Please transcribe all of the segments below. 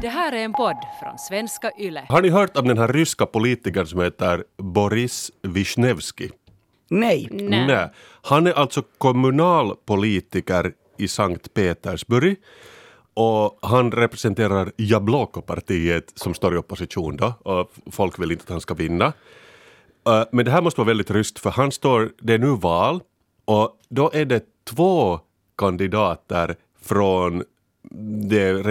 Det här är en podd från svenska YLE. Har ni hört om den här ryska politikern som heter Boris Wisniewski? Nej. Nej. Han är alltså kommunalpolitiker i Sankt Petersburg och han representerar Jabloko-partiet som står i opposition då och folk vill inte att han ska vinna. Eh, Men det här måste vara väldigt ryskt för han står, det är nu val och då är det två kandidater från det,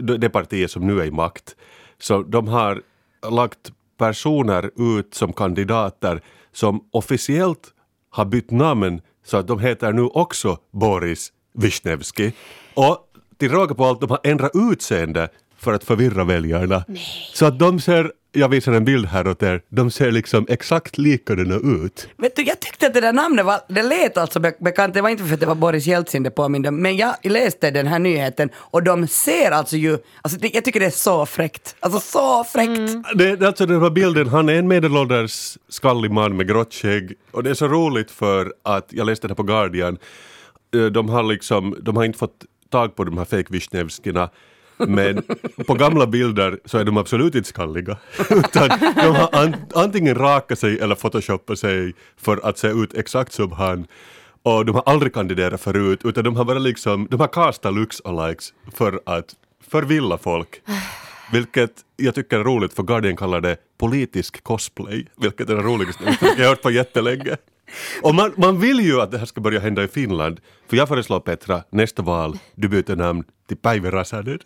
det, det partiet som nu är i makt. Så de har lagt personer ut som kandidater som officiellt har bytt namn så att de heter nu också Boris Wisniewski. Och till råga på allt, de har ändrat utseende för att förvirra väljarna. Så att de ser, jag visar en bild här åt er, de ser liksom exakt likadana ut. Vet du, jag tyckte att det där namnet var, det lät alltså be- bekant, det var inte för att det var Boris Jeltsin det påminde men jag läste den här nyheten och de ser alltså ju, alltså det, jag tycker det är så fräckt, alltså så fräckt. Det, det är alltså den här bilden, han är en medelålders skallig man med grått skägg. Och det är så roligt för att, jag läste det här på Guardian, eh, de har liksom, de har inte fått tag på de här fake Wisniewskina men på gamla bilder så är de absolut inte skalliga. Utan de har an, antingen rakat sig eller photoshoppat sig för att se ut exakt som han. Och de har aldrig kandiderat förut utan de har bara liksom, de har castat looks-alikes för att förvilla folk. Vilket jag tycker är roligt för Guardian kallar det politisk cosplay, vilket är det roligaste jag har hört på jättelänge. Och man, man vill ju att det här ska börja hända i Finland, för jag föreslår Petra, nästa val, du byter namn till Päivi Räsänen.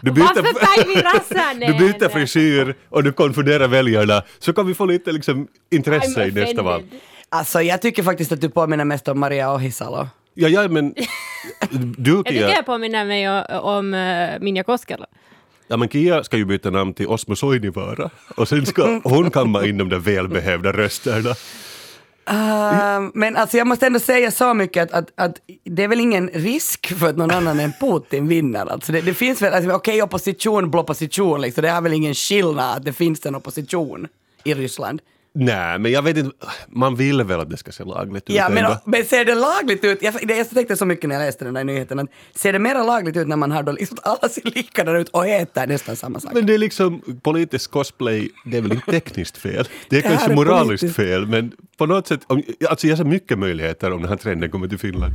Du Varför Räsänen? Du byter frisyr och du konfunderar väljarna, så kan vi få lite liksom, intresse i I'm nästa val. Alltså jag tycker faktiskt att du påminner mest om Maria Ohisalo. Ja, ja, men du Jag tycker Kia, jag påminner mig om uh, Minja Koskela. ja, men Kia ska ju byta namn till Osmo Soinivaara och sen ska hon kamma in de där välbehövda rösterna. Uh, men alltså jag måste ändå säga så mycket att, att, att det är väl ingen risk för att någon annan än Putin vinner. Alltså det, det finns väl, alltså, okej opposition, blåposition, liksom, det är väl ingen skillnad att det finns en opposition i Ryssland. Nej, men jag vet inte, man vill väl att det ska se lagligt ut Ja, men, ändå. men ser det lagligt ut? Jag, jag tänkte så mycket när jag läste den där nyheten, att ser det mera lagligt ut när man har då liksom, alla ser likadana ut och äter nästan samma sak? Men det är liksom politisk cosplay, det är väl inte tekniskt fel. Det är Det kanske är moraliskt politiskt. fel, men på något sätt, om, alltså jag ser mycket möjligheter om den här trenden kommer till Finland.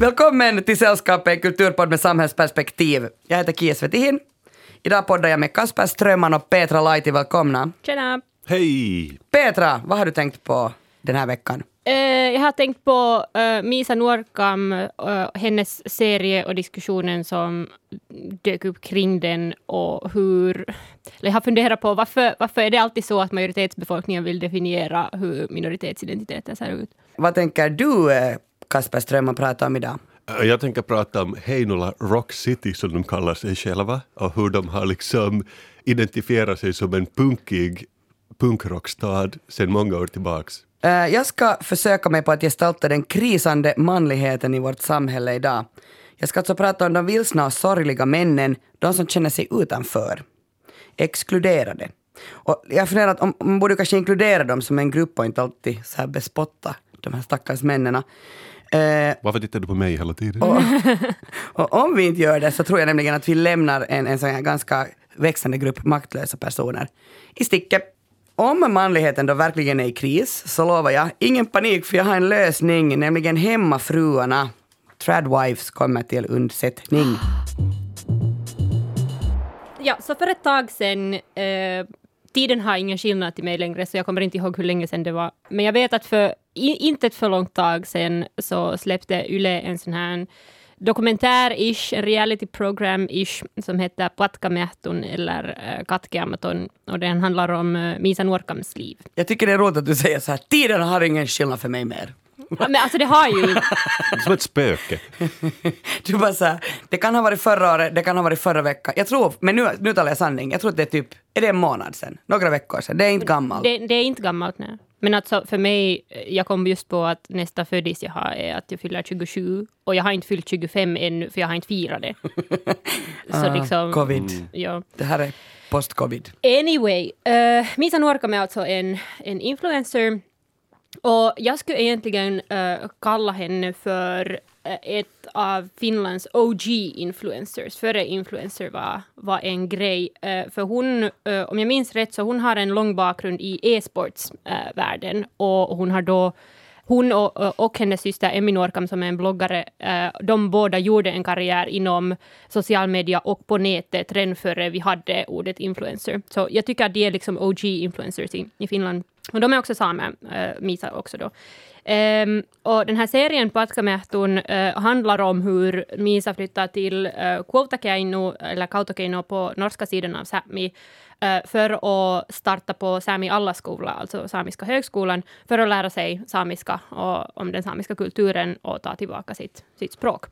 Välkommen till Sällskapet, kulturpodd med samhällsperspektiv. Jag heter Kia Svetin. Idag poddar jag med Kasper Strömman och Petra Laiti. Välkomna. Tjena! Hej! Petra, vad har du tänkt på den här veckan? Eh, jag har tänkt på uh, Misa Nuorkam, uh, hennes serie och diskussionen som dök upp kring den och hur... Eller jag har funderat på varför, varför är det alltid så att majoritetsbefolkningen vill definiera hur minoritetsidentiteter ser ut? Vad tänker du, Kasper Strömman, prata om idag? Äh, Jag tänker prata om Heinola Rock City som de kallar sig själva och hur de har liksom identifierat sig som en punkig punkrockstad sedan många år tillbaks. Eh, Jag ska försöka mig på att gestalta den krisande manligheten i vårt samhälle idag. Jag ska alltså prata om de vilsna och sorgliga männen, de som känner sig utanför. Exkluderade. Och jag funderat om man borde kanske inkludera dem som en grupp och inte alltid så här bespotta de här stackars männen. Eh, Varför tittar du på mig hela tiden? och, och om vi inte gör det så tror jag nämligen att vi lämnar en, en sån här ganska växande grupp maktlösa personer i sticket. Om manligheten då verkligen är i kris så lovar jag, ingen panik för jag har en lösning, nämligen hemmafruarna. Tradwives kommer till undsättning. Ja, så för ett tag sedan, eh, tiden har ingen skillnad till mig längre, så jag kommer inte ihåg hur länge sedan det var. Men jag vet att för i, inte ett för långt tag sedan så släppte Yle en sån här dokumentär-ish, en reality program-ish, som heter Platkamehtun eller eh, äh, Katkeamaton, och den handlar om äh, Misa Nuorkams liv. Jag tycker det är roligt att du säger så här, tiden har ingen skillnad för mig mer. Ja, Men alltså det har ju inte... Som ett spöke. Du bara så här, det kan ha varit förra året, det kan ha varit förra veckan. Jag tror, men nu, nu talar jag sanning, jag tror att det är typ, är det en månad sedan? Några veckor sedan, det är inte gammalt. Det, det är inte gammalt, nej. Men alltså för mig, jag kom just på att nästa födis jag har är att jag fyller 27 och jag har inte fyllt 25 ännu för jag har inte firat det. Så Ah, liksom, Covid. ja. Det här är post-covid. Anyway, uh, Misa Nuorkam är alltså en, en influencer och jag skulle egentligen uh, kalla henne för uh, ett av Finlands OG-influencers, före influencer var, var en grej. Uh, för hon, om jag minns rätt, så hon har en lång bakgrund i e-sportsvärlden och hon har då hon och, och hennes syster Emmy Norkam som är en bloggare, de båda gjorde en karriär inom social media och på nätet redan före vi hade ordet influencer. Så jag tycker att de är liksom OG-influencers i, i Finland. Och de är också samer, äh, eh, Misa också då. Um, och den här serien Patkamehtun äh, eh, handlar om hur Misa flyttar till eh, äh, Kuotakeino, eller Kautokeino på norska sidan av Sápmi, äh, för att starta på Sami Allaskola, alltså Samiska högskolan, för att lära sig samiska och om den samiska kulturen och ta tillbaka sitt, sitt språk.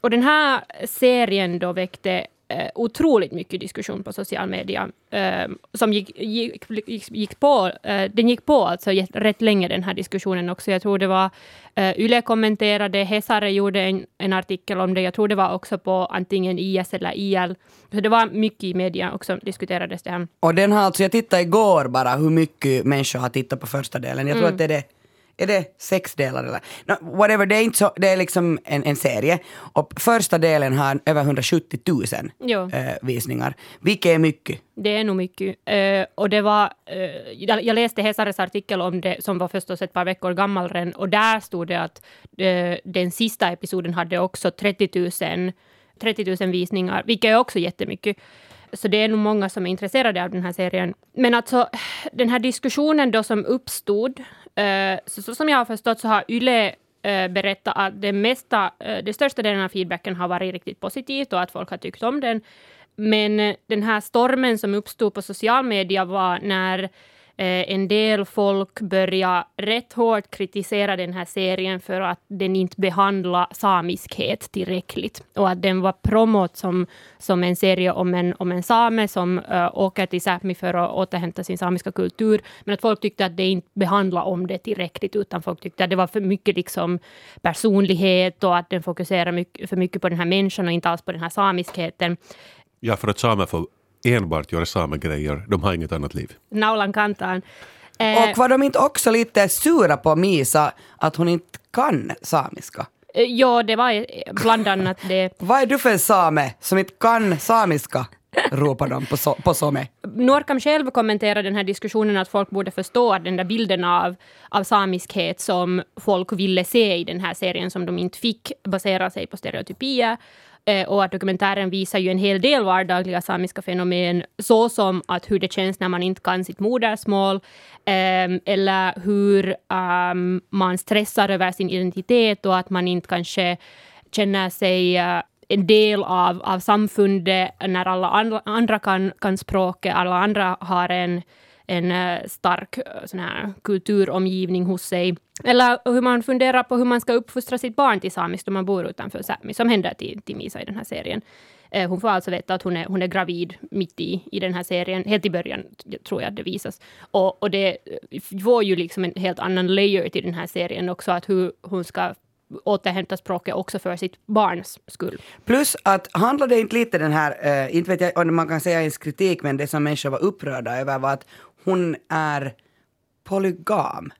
Och den här serien då väckte eh, otroligt mycket diskussion på social media eh, som gick, gick, gick, gick på, eh, den gick på alltså rätt länge den här diskussionen också. Jag tror det var eh, Yle kommenterade, Hesare gjorde en, en artikel om det. Jag tror det var också på antingen IS eller IL. Så det var mycket i media också diskuterades det här. Och den har alltså, jag tittade igår bara hur mycket människor har tittat på första delen. Jag tror Mm. att det är det är det sex delar eller? No, whatever, det är, inte så, det är liksom en, en serie. Och första delen har över 170 000 Jo. eh, visningar, vilket är mycket. Det är nog mycket. Eh, och det var, eh, jag, jag läste Hesares artikel om det, som var förstås ett par veckor gammal redan, och där stod det att eh, den sista episoden hade också 30 000, 30 000 visningar, vilket är också jättemycket. Så det är nog många som är intresserade av den här serien. Men alltså, den här diskussionen då som uppstod, Eh, så, så som jag har förstått så har Yle eh, berättat att det mesta, eh, det största delen av feedbacken har varit riktigt positivt och att folk har tyckt om den. Men den här stormen som uppstod på social media var när Eh, en del folk börjar rätt hårt kritisera den här serien för att den inte behandlar samiskhet tillräckligt och att den var promot som, som en serie om en, om en same som uh, åker till Sápmi för att återhämta sin samiska kultur, men att folk tyckte att det inte behandlade om det tillräckligt, utan folk tyckte att det var för mycket liksom personlighet och att den fokuserar mycket, för mycket på den här människan och inte alls på den här samiskheten. Ja, för att samer får enbart göra samegrejer. De har inget annat liv. Naulan kantaan. Eh, Och var de inte också lite sura på Misa att hon inte kan samiska? eh, ja, det var bland annat det. Vad är du för en same som inte kan samiska? ropar de på, so på Some. Norkam själv kommenterade den här diskussionen att folk borde förstå att den där bilden av, av samiskhet som folk ville se i den här serien som de inte fick basera sig på stereotypier. Eh, och att dokumentären visar ju en hel del vardagliga samiska fenomen, såsom att hur det känns när man inte kan sitt modersmål, ehm, eller hur ehm, man stressar över sin identitet och att man inte kanske känner sig eh, en del av, av samfundet när alla andra, andra kan, kan språket, alla andra har en, en eh, stark eh, sån här kulturomgivning hos sig. Eller hur man funderar på hur man ska uppfostra sitt barn till samiskt om man bor utanför Sápmi, som händer till, till Misa i den här serien. Eh, hon får alltså veta att hon är, hon är gravid mitt i, i den här serien. Helt i början tror jag att det visas. Och, och det får ju liksom en helt annan layer till den här serien också, att hur hon ska återhämta språket också för sitt barns skull. Plus att handlade inte lite den här, äh, inte vet jag om man kan säga ens kritik, men det som människor var upprörda över var att hon är polygam.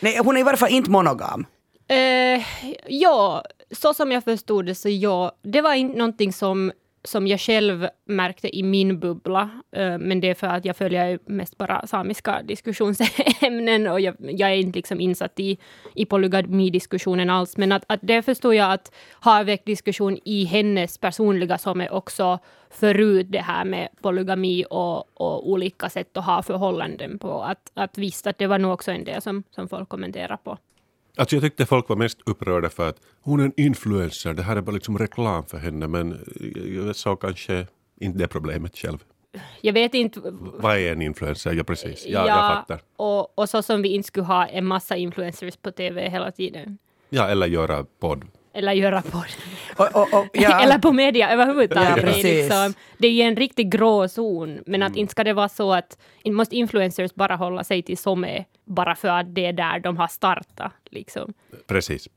Nej, hon är i varje fall inte monogam. Eh, ja, så som jag förstod det så ja, det var inte någonting som, som jag själv märkte i min bubbla. Eh, men det är för att jag följer mest bara samiska diskussionsämnen och jag, jag är inte liksom insatt i, i polygamidiskussionen alls. Men att, att det förstår jag att har väckt diskussion i hennes personliga som är också förut det här med polygami och, och olika sätt att ha förhållanden på. Att, att visst, att det var nog också en del som, som folk kommenterar på. Alltså jag tyckte folk var mest upprörda för att hon är en influencer, det här är bara liksom reklam för henne, men jag såg kanske inte det problemet själv. Jag vet inte Vad är en influencer? Ja, precis. Ja, jag fattar. och, och så som vi inte skulle ha en massa influencers på TV hela tiden. Ja, eller göra podd eller göra podd. Och, och, och, ja. Eller på media överhuvudtaget. Ja, det, är liksom, det är ju en riktig grå zon, men att inte ska det vara så att inte måste influencers bara hålla sig till SOME bara för att det är där de har startat. Liksom. Precis.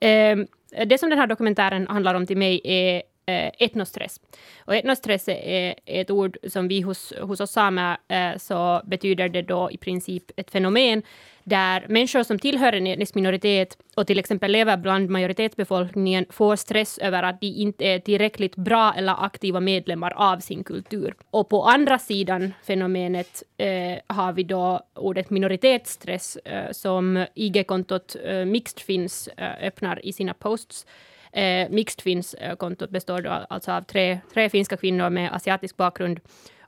Eh, det som den här dokumentären handlar om till mig är eh, etnostress. Och etnostress är ett ord som vi hos, hos oss samer eh, så betyder det då i princip ett fenomen där människor som tillhör en etnisk minoritet och till exempel lever bland majoritetsbefolkningen får stress över att de inte är tillräckligt bra eller aktiva medlemmar av sin kultur. Och på andra sidan fenomenet eh, har vi då ordet minoritetsstress eh, som IG-kontot eh, Mixed Finns eh, öppnar i sina posts. Eh, Mixed Finns-kontot eh, består då alltså av tre, tre finska kvinnor med asiatisk bakgrund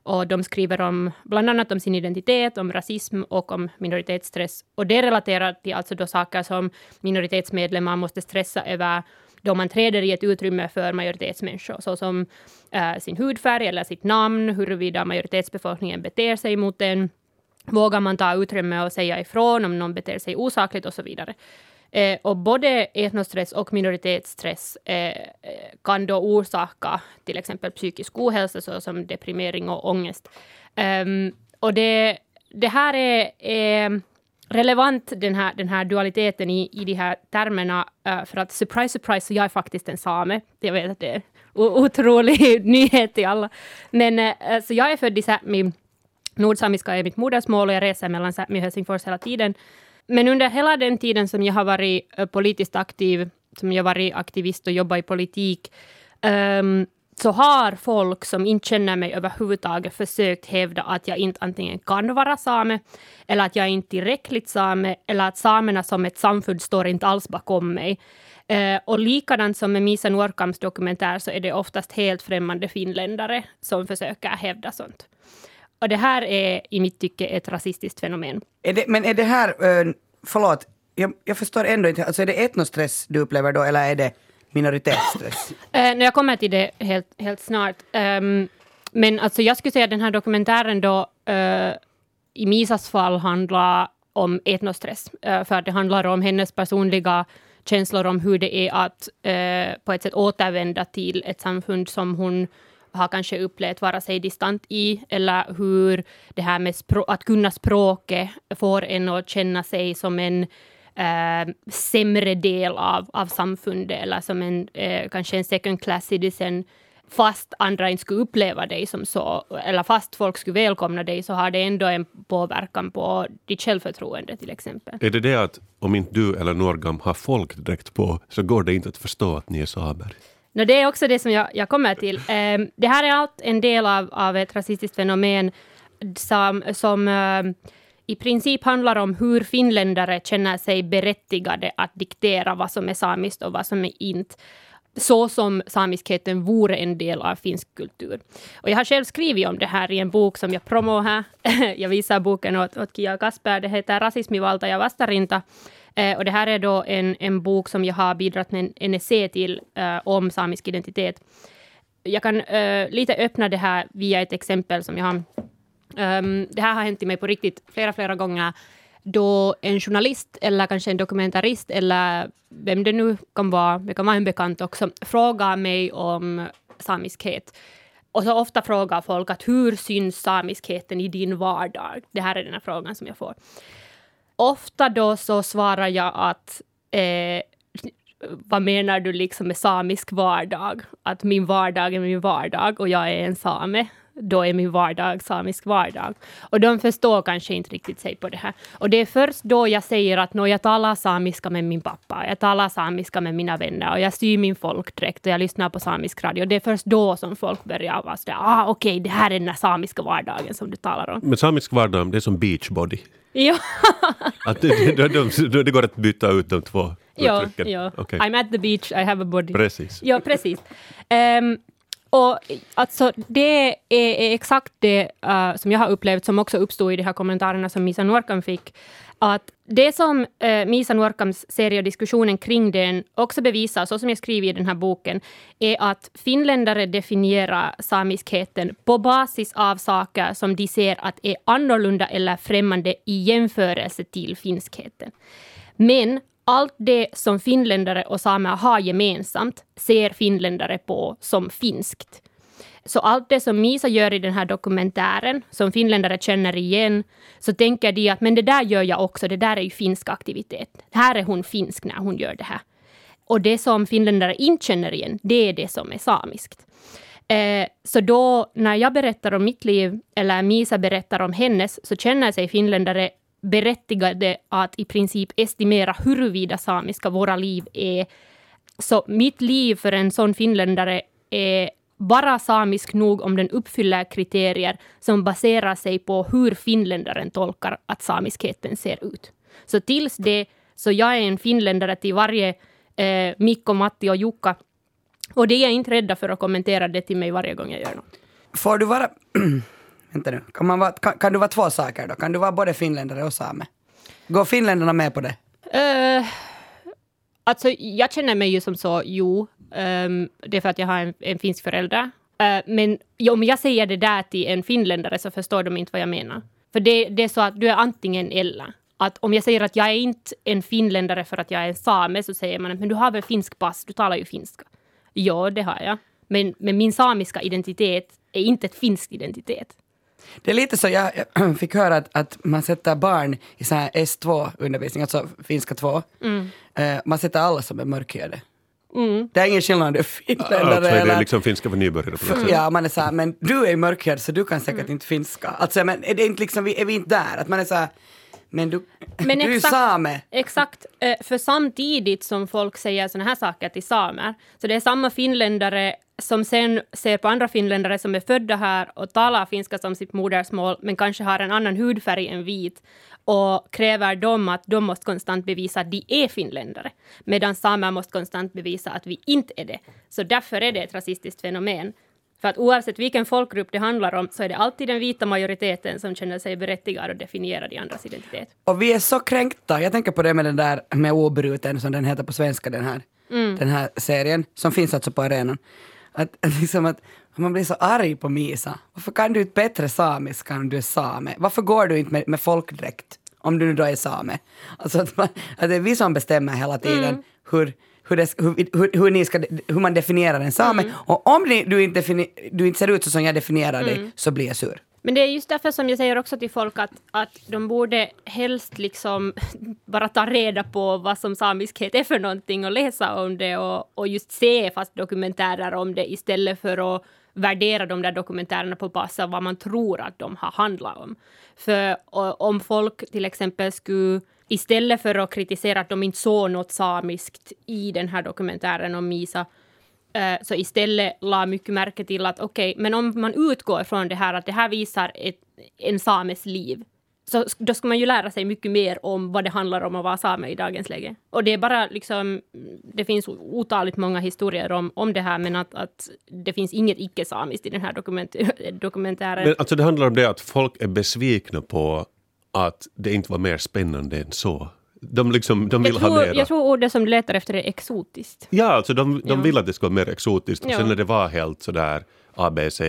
och de skriver om bland annat om sin identitet, om rasism och om minoritetsstress. Och det relaterar till alltså då saker som minoritetsmedlemmar måste stressa över då man träder i ett utrymme för majoritetsmänniskor, såsom eh, sin hudfärg eller sitt namn, huruvida majoritetsbefolkningen beter sig mot en, vågar man ta utrymme och säga ifrån om någon beter sig osakligt och så vidare. Eh, och både etnostress och minoritetsstress eh, kan då orsaka till exempel psykisk ohälsa såsom deprimering och ångest. Um, och det, det här är, är relevant, den här, den här dualiteten i, i de här termerna, uh, för att surprise, surprise, så jag är faktiskt en same. Jag vet att det är en otrolig nyhet till alla. Men uh, så jag är född i Sápmi. Nordsamiska är mitt modersmål och jag reser mellan Sápmi och Helsingfors hela tiden. Men under hela den tiden som jag har varit eh, politiskt aktiv, som jag varit aktivist och jobbat i politik, um, så har folk som inte känner mig överhuvudtaget försökt hävda att jag inte antingen kan vara same, eller att jag inte är tillräckligt same, eller att samerna som ett samfund står inte alls bakom mig. Uh, och likadant som med Misa Nuorkams dokumentär så är det oftast helt främmande finländare som försöker hävda sånt. Och det här är i mitt tycke ett rasistiskt fenomen. Är det, men är det här, uh, förlåt, jag, jag förstår ändå inte, alltså är det etnostress du upplever då eller är det minoritetsstress? Eh, jag kommer till det helt, helt snart. Um, men alltså jag skulle säga att den här dokumentären då uh, i Misas fall handlar om etnostress. Uh, för det handlar om hennes personliga känslor om hur det är att uh, på ett sätt återvända till ett samfund som hon har kanske upplevt vara sig distant i, eller hur det här med att kunna språket får en att känna sig som en eh, sämre del av, av samfundet eller som en eh, kanske en second class citizen fast andra inte skulle uppleva dig som så, eller fast folk skulle välkomna dig, så har det ändå en påverkan på ditt självförtroende till exempel. Är det det att om inte du eller Norgam har folkdräkt på så går det inte att förstå att ni är samer? No, det är också det som jag, jag kommer till. Um, det här är allt en del av, av ett rasistiskt fenomen som, som um, i princip handlar om hur finländare känner sig berättigade att diktera vad som är samiskt och vad som är inte så som samiskheten vore en del av finsk kultur. Och jag har själv skrivit om det här i en bok som jag promo här. jag visar boken åt, åt Kia och Kasper. Det heter Rasismivalta ja vastarinta. Eh, och det här är då en, en bok som jag har bidragit med en, en essä till eh, om samisk identitet. Jag kan eh, lite öppna det här via ett exempel som jag har Um, det här har hänt mig på riktigt flera, flera gånger då en journalist eller kanske en dokumentarist eller vem det nu kan vara, det kan vara en bekant också, frågar mig om samiskhet. Och så ofta frågar folk att hur syns samiskheten i din vardag? Det här är den här frågan som jag får. Ofta då så svarar jag att eh, vad menar du liksom med samisk vardag? Att min vardag är min vardag och jag är en same då är min vardag samisk vardag. Och de förstår kanske inte riktigt sig på det här. Och det är först då jag säger att jag talar samiska med min pappa, jag talar samiska med mina vänner och jag syr min folkdräkt och jag lyssnar på samisk radio. Det är först då som folk börjar vara sådär, ah okej, okay, det här är den här samiska vardagen som du talar om. Men samisk vardag, det är som beachbody. Ja. att det, det, det, det går att byta ut de två ja, uttrycken? Ja, okay. I'm at the beach, I have a body. Precis. Ja, precis. Um, och alltså, det är, är exakt det uh, som jag har upplevt, som också uppstod i de här kommentarerna som Misa Nuorkam fick. Att det som uh, Misa Nuorkams serie och diskussionen kring den också bevisar, så som jag skriver i den här boken, är att finländare definierar samiskheten på basis av saker som de ser att är annorlunda eller främmande i jämförelse till finskheten. Men allt det som finländare och samer har gemensamt ser finländare på som finskt. Så allt det som Misa gör i den här dokumentären, som finländare känner igen, så tänker de att men det där gör jag också, det där är ju finsk aktivitet. Här är hon finsk när hon gör det här. Och det som finländare inte känner igen, det är det som är samiskt. Eh, så då när jag berättar om mitt liv, eller Misa berättar om hennes, så känner sig finländare berättigade att i princip estimera huruvida samiska våra liv är. Så mitt liv för en sån finländare är bara samisk nog om den uppfyller kriterier som baserar sig på hur finländaren tolkar att samiskheten ser ut. Så tills det, så jag är en finländare till varje eh, Mikko, Matti och Jukka. Och det är jag inte rädda för att kommentera det till mig varje gång jag gör något. Får du vara... Vänta nu. Kan, man vara, kan, kan, du vara två saker då? Kan du vara både finländare och same? Går finländarna med på det? Uh, alltså, jag känner mig ju som så, jo, um, det är för att jag har en, en finsk förälder. Uh, men om jag säger det där till en finländare så förstår de inte vad jag menar. För det, det är så att du är antingen eller. Att om jag säger att jag är inte en finländare för att jag är en same så säger man att men du har väl finsk pass, du talar ju finska. Ja, det har jag. Men, men min samiska identitet är inte ett finsk identitet. Det är lite så, jag, jag fick höra att, att, man sätter barn i så här S2-undervisning, alltså finska 2. Mm. Uh, man sätter alla som är mörkhyade. Mm. Det är ingen skillnad om du är finländare alltså, eller... Det är liksom finska för nybörjare på något Ja, man är så här, men du är mörkhyad så du kan säkert mm. inte finska. Alltså, men är, det inte liksom, är vi inte där? Att man är så här, men du, men du är same. Exakt, eh, för samtidigt som folk säger såna här saker till samer, så det är samma finländare som sen ser på andra finländare som är födda här och talar finska som sitt modersmål, men kanske har en annan hudfärg än vit och kräver dem att de måste konstant bevisa att de är finländare, medan samer måste konstant bevisa att vi inte är det. Så därför är det ett rasistiskt fenomen. För att oavsett vilken folkgrupp det handlar om så är det alltid den vita majoriteten som känner sig berättigad och definierar de andras identitet. Och vi är så kränkta. Jag tänker på det med den där med obruten, som den heter på svenska, den här, mm. den här serien, som finns alltså på arenan. Att, liksom att man blir så arg på Misa. Varför kan du inte bättre samiska om du är same? Varför går du inte med, med folkdräkt om du nu då är same? Alltså att, man, att det är vi som bestämmer hela tiden mm. hur hur, det, hur, hur, hur, ni ska, hur man definierar en same. Mm. Och om ni, du, inte du inte ser ut så som jag definierar dig mm. så blir jag sur. Men det är just därför som jag säger också till folk att, att de borde helst liksom bara ta reda på vad som samiskhet är för någonting och läsa om det och, och just se fast dokumentärer om det istället för att värdera de där dokumentärerna på basis av vad man tror att de har handlat om. För om folk till exempel skulle istället för att kritisera att de inte såg något samiskt i den här dokumentären om Misa, Eh, så istället la mycket märke till att okej, okay, men om man utgår från det här att det här visar ett, en sames liv, så då ska man ju lära sig mycket mer om vad det handlar om att vara same i dagens läge. Och det är bara liksom, det finns otaligt många historier om, om det här, men att, att det finns inget icke-samiskt i den här dokument, dokumentären. Men alltså det handlar om det att folk är besvikna på att det inte var mer spännande än så. De, liksom, de vill jag tror, ha mera. Jag tror ordet som du letar efter är exotiskt. Ja, alltså de, de ja. vill att det ska vara mer exotiskt. Och ja. sen när det var helt sådär ABC,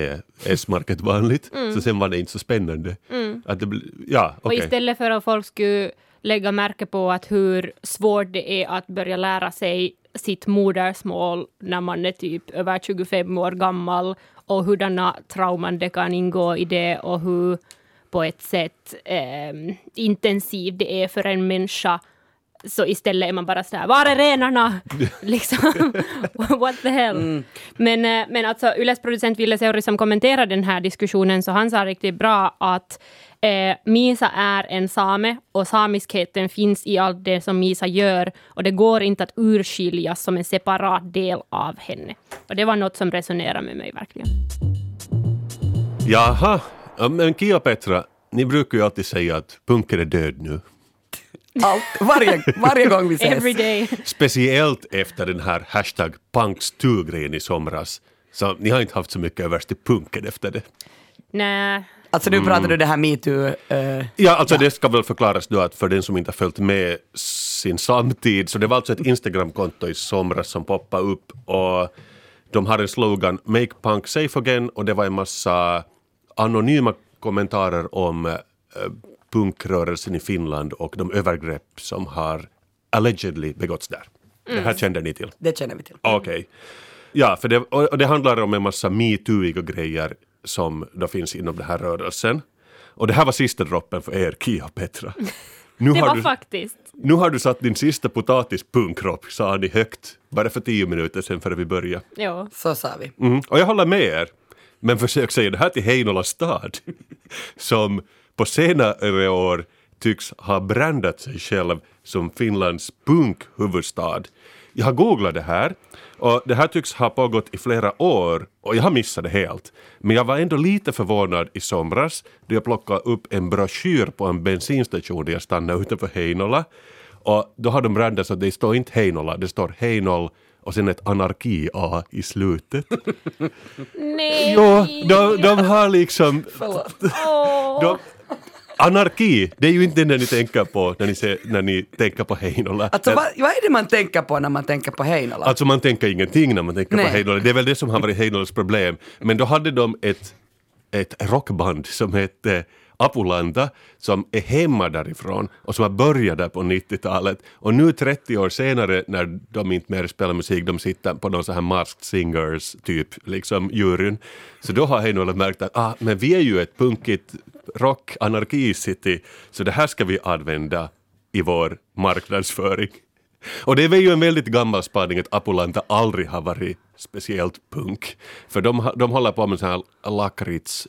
S-market vanligt, mm. så sen var det inte så spännande. Mm. Att det, ja, okay. Och istället för att folk skulle lägga märke på att hur svårt det är att börja lära sig sitt modersmål när man är typ över 25 år gammal och hurdana trauman det kan ingå i det och hur på ett sätt eh, intensiv det är för en människa så istället är man bara sådär, var är renarna? liksom, what the hell? Mm. Men, eh, men alltså, Yles producent Ville Seuri som kommenterade den här diskussionen, så han sa riktigt bra att eh, Misa är en same och samiskheten finns i allt det som Misa gör och det går inte att urskiljas som en separat del av henne. Och det var något som resonerade med mig verkligen. Jaha, Ja, men Kia och Petra, ni brukar ju alltid säga att punker är död nu. Allt, varje, varje gång vi ses. Every day. Speciellt efter den här hashtag punks2-grejen i somras. Så ni har inte haft så mycket överst till punken efter det. Nej. Alltså nu pratar mm. du det här metoo... Uh, ja, alltså ja. det ska väl förklaras då att för den som inte har följt med sin samtid, så det var alltså ett Instagramkonto i somras som poppade upp och de har en slogan “Make punk safe again” och det var en massa anonyma kommentarer om eh, punkrörelsen i Finland och de övergrepp som har allegedly begåtts där. Det här kände ni till? Det känner vi till. Okej. Ja, för det, och det handlar om en massa metooiga grejer som då finns inom den här rörelsen. Och det här var sista droppen för er, Kia och Petra. Nu Det har, var du, faktiskt. nu har du satt din sista potatis kropp, sa ni högt, bara för tio minuter sedan före vi började. Ja. Så sa vi. Mm. Och jag håller med er, men försök säga det här till Heinola stad, som på senare år tycks ha brandat sig själv som Finlands punkhuvudstad. Jag har googlat det här och det här tycks ha pågått i flera år och jag har missat det helt. Men jag var ändå lite förvånad i somras då jag plockade upp en broschyr på en bensinstation där jag stannade utanför Heinola. Och då har de brandat så att det står inte Heinola, det står Heinol och sen ett anarki-A i slutet. Nej! Jo, de, de har liksom... De, anarki, det är ju inte det ni tänker på när ni, ser, när ni tänker på Heinola. Alltså vad, vad är det man tänker på när man tänker på Heinola? Alltså man tänker ingenting när man tänker Nej. på Heinola. Det är väl det som har varit Heinolas problem. Men då hade de ett, ett rockband som hette Apulanta som är hemma därifrån och som har börjat där på 90-talet. Och nu 30 år senare när de inte mer spelar musik, de sitter på någon sån här Masked Singers typ, liksom juryn. Så då har Heinola märkt att ah, men vi är ju ett punkigt rock anarki-city så det här ska vi använda i vår marknadsföring. Och det är väl ju en väldigt gammal spaning att Apulanta aldrig har varit speciellt punk. För de, de håller på med sån här Lakrits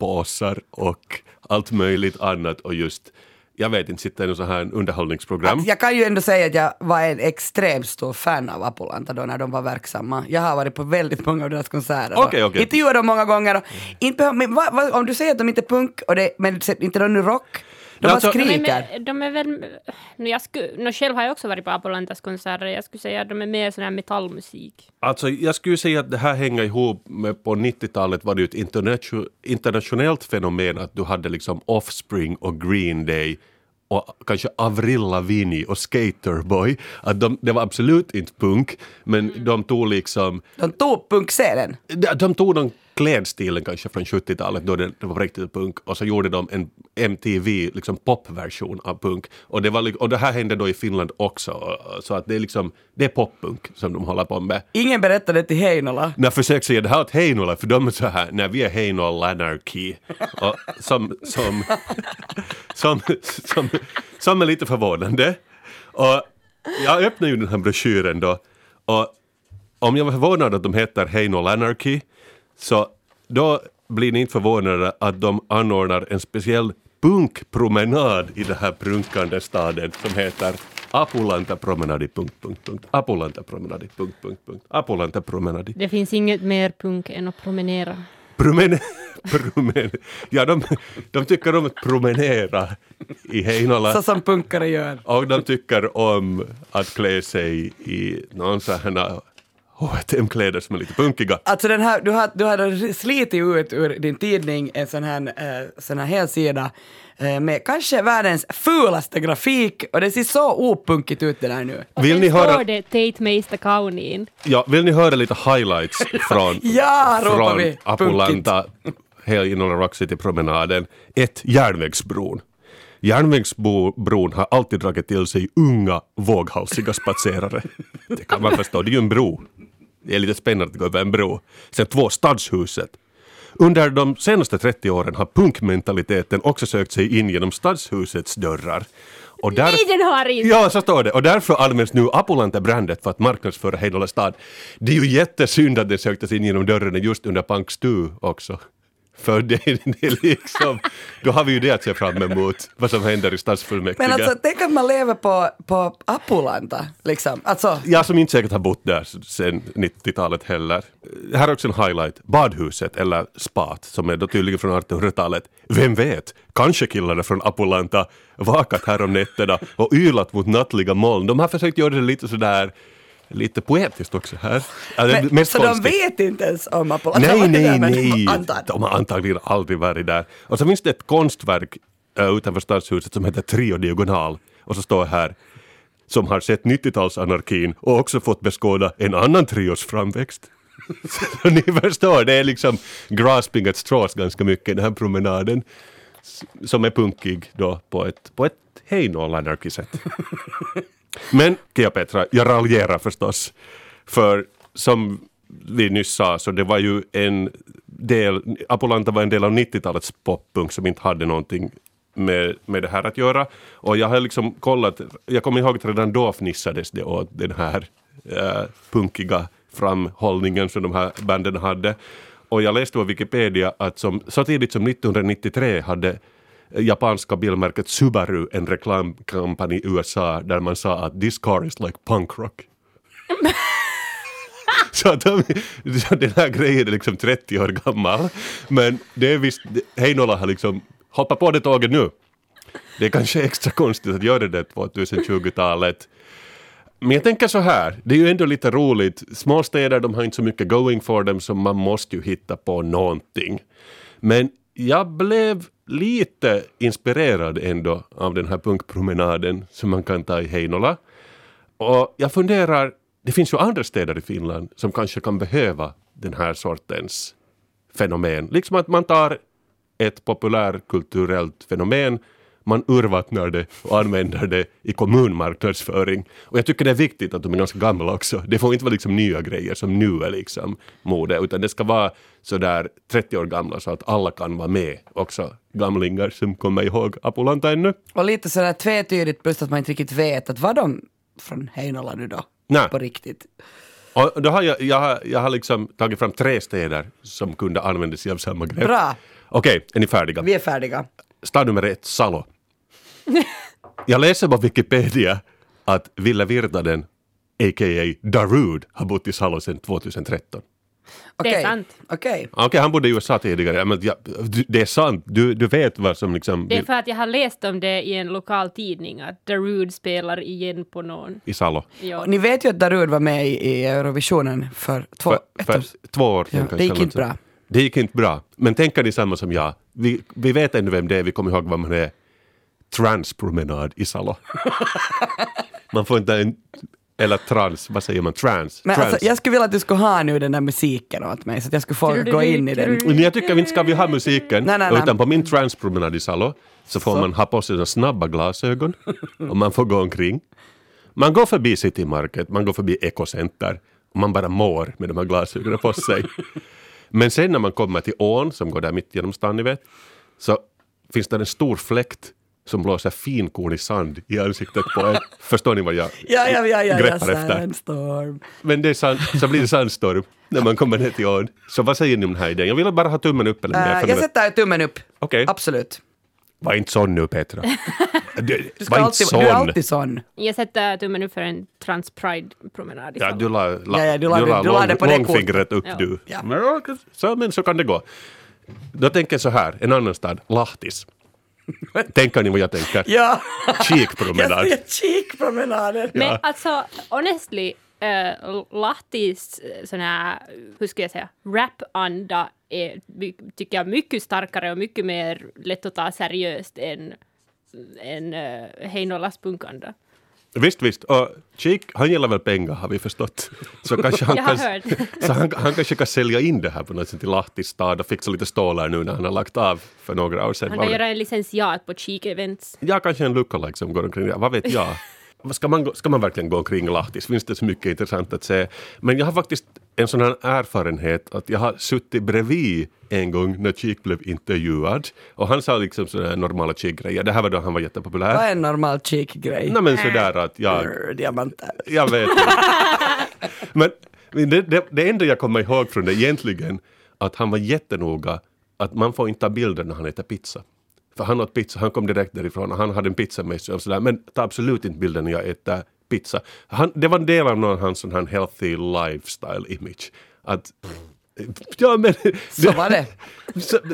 lakritspåsar och allt möjligt annat och just, jag vet inte, sitter i något så här underhållningsprogram. Jag kan ju ändå säga att jag var en extremt stor fan av Apulanta då när de var verksamma. Jag har varit på väldigt många av deras konserter. Okej, okej. Intervjuat dem många gånger. Och inte, men vad, vad, om du säger att de inte är punk, och det, men inte de nu rock, de alltså- De är, skriker. de är väl... Nu jag sku, nu själv har jag också varit på Apolantas konserter. Jag skulle säga att de är mer sån här metallmusik. Alltså jag skulle säga att det här hänger ihop med på 90-talet var det ju ett internatio- internationellt fenomen att du hade liksom Offspring och Green Day och kanske Avril Lavigne och Skaterboy. Att de, det var absolut inte punk men de tog liksom De tog punkscenen. de, de tog den klädstilen kanske från 70-talet då det, det var riktigt punk och så gjorde de en MTV liksom popversion av punk och det, var, och det här hände då i Finland också så att det är liksom det är poppunk som de håller på med. Ingen berättade till Heinola. När jag försöker säga det här åt Heinola för de är så här, när vi är Heinola Anarchy och som, som, som, som, som är lite förvånande. Och jag öppnade ju den här broschyren då och om jag var förvånad att de heter Heinola Anarchy så då blir ni inte förvånade att de anordnar en speciell punkpromenad i den här prunkande staden som heter Apulanta promenadi... Punkt, punkt, punkt. Apulanta promenadi... Punkt, punkt, punkt. Apulanta promenadi. Det finns inget mer punk än att promenera. Promen... promen... Ja, de, de tycker om att promenera i Heinola. Så som punkare gör. Och de tycker om att klä sig i någon sån här H&M-kläder som är lite punkiga. Alltså den här, du har, du har slitit ut ur din tidning en sån här, eh, sån här helsida eh, med kanske världens fulaste grafik och det ser så opunkigt ut det där nu. Och Vill ni höra- står det Tate Meista Kauniin. Ja, vill ni höra lite highlights från, Ja, ropar från vi. Apulanta Heinola Rock City-promenaden? Ett, järnvägsbron. Järnvägsbron har alltid dragit till sig unga, våghalsiga spatserare. Det kan man förstå, det är ju en bro. Det är lite spännande att gå över en bro. Sen två, Stadshuset. Under de senaste 30 åren har punkmentaliteten också sökt sig in genom Stadshusets dörrar. Och där... Nej, den har inte! Ja, så står det. Och därför används nu Apulanta-brandet för att marknadsföra Heinola stad. Det är ju jättesynd att det söktes in genom dörren just under Pankstu också. För det, det är liksom, då har vi ju det att se fram emot, vad som händer i stadsfullmäktige. Men alltså tänk att man lever på, på Apulanta, liksom. Alltså, Jag som inte säkert har bott där sedan 90-talet heller. Här är också en highlight. Badhuset, eller spat, som är då tydligen från 1800-talet. Vem vet? Kanske killarna från Apulanta vakat här om nätterna och ylat mot nattliga moln. De har försökt göra det lite sådär lite poetiskt också här. Alltså, men, så de konstigt. vet inte ens om Apulanta? Nej, nej, där? Nej. Antar. De har antagligen aldrig varit där. Och så finns det ett konstverk äh, utanför stadshuset som heter Trio Diagonal. Och så står här som har sett 90-talsanarkin och också fått beskåda en annan trios framväxt. Så ni förstår, det är liksom grasping at straws ganska mycket den här promenaden. Som är punkig då på ett, på ett Heinola anarchy-sätt. Men Kia Petra, jag raljerar förstås. För som vi nyss sa så det var ju en del, Apolanta var en del av 90-talets poppunk som inte hade någonting med, med det här att göra. Och jag har liksom kollat, jag kommer ihåg att redan då fnissades det åt den här äh, punkiga framhållningen som de här banden hade. Och jag läste på Wikipedia att som, så tidigt som 1993 hade japanska bilmärket Subaru en reklamkampanj i USA där man sa att this car is like punk rock. Så att de, den här grejen är liksom 30 år gammal. Men det är visst, Heinola har liksom hoppat på det tåget nu. Det är kanske extra konstigt att göra det 2020-talet. Men jag tänker så här, det är ju ändå lite roligt. Småstäder de har inte så mycket going for dem så man måste ju hitta på någonting. Men jag blev lite inspirerad ändå av den här punkpromenaden som man kan ta i Heinola. Och jag funderar, det finns ju andra städer i Finland som kanske kan behöva den här sortens fenomen. Liksom att man tar ett populärkulturellt fenomen man urvattnar det och använder det i kommunmarknadsföring. Och jag tycker det är viktigt att de är ganska gamla också. Det får inte vara liksom nya grejer som nu är liksom mode, utan det ska vara sådär 30 år gamla så att alla kan vara med, också gamlingar som kommer ihåg Apulanta ännu. Och lite sådär tvetydigt plus att man inte riktigt vet att var de från Heinola nu då? Nej. På riktigt. Och då har jag, jag, har, jag har liksom tagit fram tre städer som kunde använda sig av samma grepp. Bra, Okej, är ni färdiga? vi är färdiga. Stad nummer ett, Salo. Jag läser på Wikipedia att Ville Virtanen, a.k.a. Darude, har bott i Salo sedan 2013. Det är Okej. sant. Okej. Okej, han bodde i USA tidigare, men ja, du- det är sant. Du, du vet vad som liksom... Det är för att jag har läst om det i en lokal tidning, att Darude spelar igen på någon. I Salo. Ja. Ni vet ju att Darude var med i, i Eurovisionen för två, För, ett för år två år sedan Ja, kanske. det gick eller inte något bra. sånt. Det gick inte bra. Men tänker ni samma som jag? Vi, vi vet ännu vem det är, vi kommer ihåg vad man är. Transpromenad i Salo. man får inte en... Eller trans, vad säger man? Trans? Men trans. alltså, jag skulle vilja att du skulle ha nu den där musiken åt mig så att jag skulle få gå in i den. Men jag tycker inte ska vi ha musiken, Nej, nej, nej. utan på min transpromenad i Salo så får man ha på sig snabba glasögon och man får gå omkring. Man går förbi City Market, man går förbi Ecocenter och man bara mår med de här glasögonen på sig. Men sen när man kommer till ån som går där mitt genom stan, ni vet, så finns det en stor fläkt som blåser finkornig sand i ansiktet på en. Förstår ni vad jag Ja, ja, ja, ja, greppar ja efter? Sandstorm. Men det är sand, så blir det sandstorm när man kommer ner till ån. Så vad säger ni om den här idén? Jag vill bara ha tummen upp eller för jag sätter tummen upp. Okej. Absolut. Var inte sån nu Petra. Du, Du, var ska inte alltid, sån. du är alltid sån. Jag sätter tummen upp för en trans-pride-promenad Ja, du la, la, Ja, ja, du la- du la det på det långfingret upp Ja. du. Ja. Men, så, men så kan det gå. Då tänker jag så här, en annan stad, Lahtis. Tänker ni vad jag tänker? Ja. Kikpromenad. Jag ser kikpromenaden. Men alltså, honestly, Lahtis eh, sån här, hur ska jag säga, rap-anda är, tycker jag, mycket starkare och mycket mer lätt att ta seriöst än, än uh, Heinolas punkanda. Visst, visst. Och Kik, han gillar väl pengar har vi förstått. Så kanske han, kan, så han, han kanske kan sälja in det här på något sätt till Lahtis stad och fixa lite stålar nu när han har lagt av för några år sedan. Han kan göra en licentiat på Cheek-events. Ja, kanske en lookalike som går omkring. Vad vet jag? Ska man, ska man verkligen gå omkring Lahtis? Finns det så mycket intressant att se? Men jag har faktiskt en sån här erfarenhet att jag har suttit bredvid en gång när Cheek blev intervjuad och han sa liksom sådana här normala Cheek-grejer. Det här var då han var jättepopulär. Vad är en normal chick-grej? Nej men sådär att jag, Brr, Diamanter. jag vet inte. Men men det, det, det enda jag kommer ihåg från det egentligen att han var jättenoga att man får inte ta bilder när han äter pizza. För han åt pizza, han kom direkt därifrån och han hade en pizza med sig och sådär. Men ta absolut inte bilder när jag äter pizza. Han, det var en del av någon hans sån här healthy lifestyle image. Att, ja men... Så var det.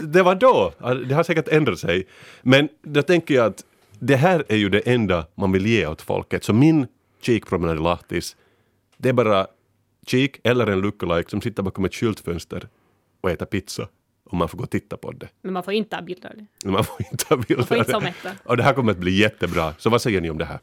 Det var då. Det har säkert ändrat sig. Men då tänker jag att det här är ju det enda man vill ge åt folket. Så min kikpromenad i Lahtis, det är bara kik eller en lookalike som sitter bakom ett skyltfönster och äter pizza. Och man får gå och titta på det. Men man får inte ha bilder Man får inte ha bilder. får inte sometta. Och det här kommer att bli jättebra. Så vad säger ni om det här?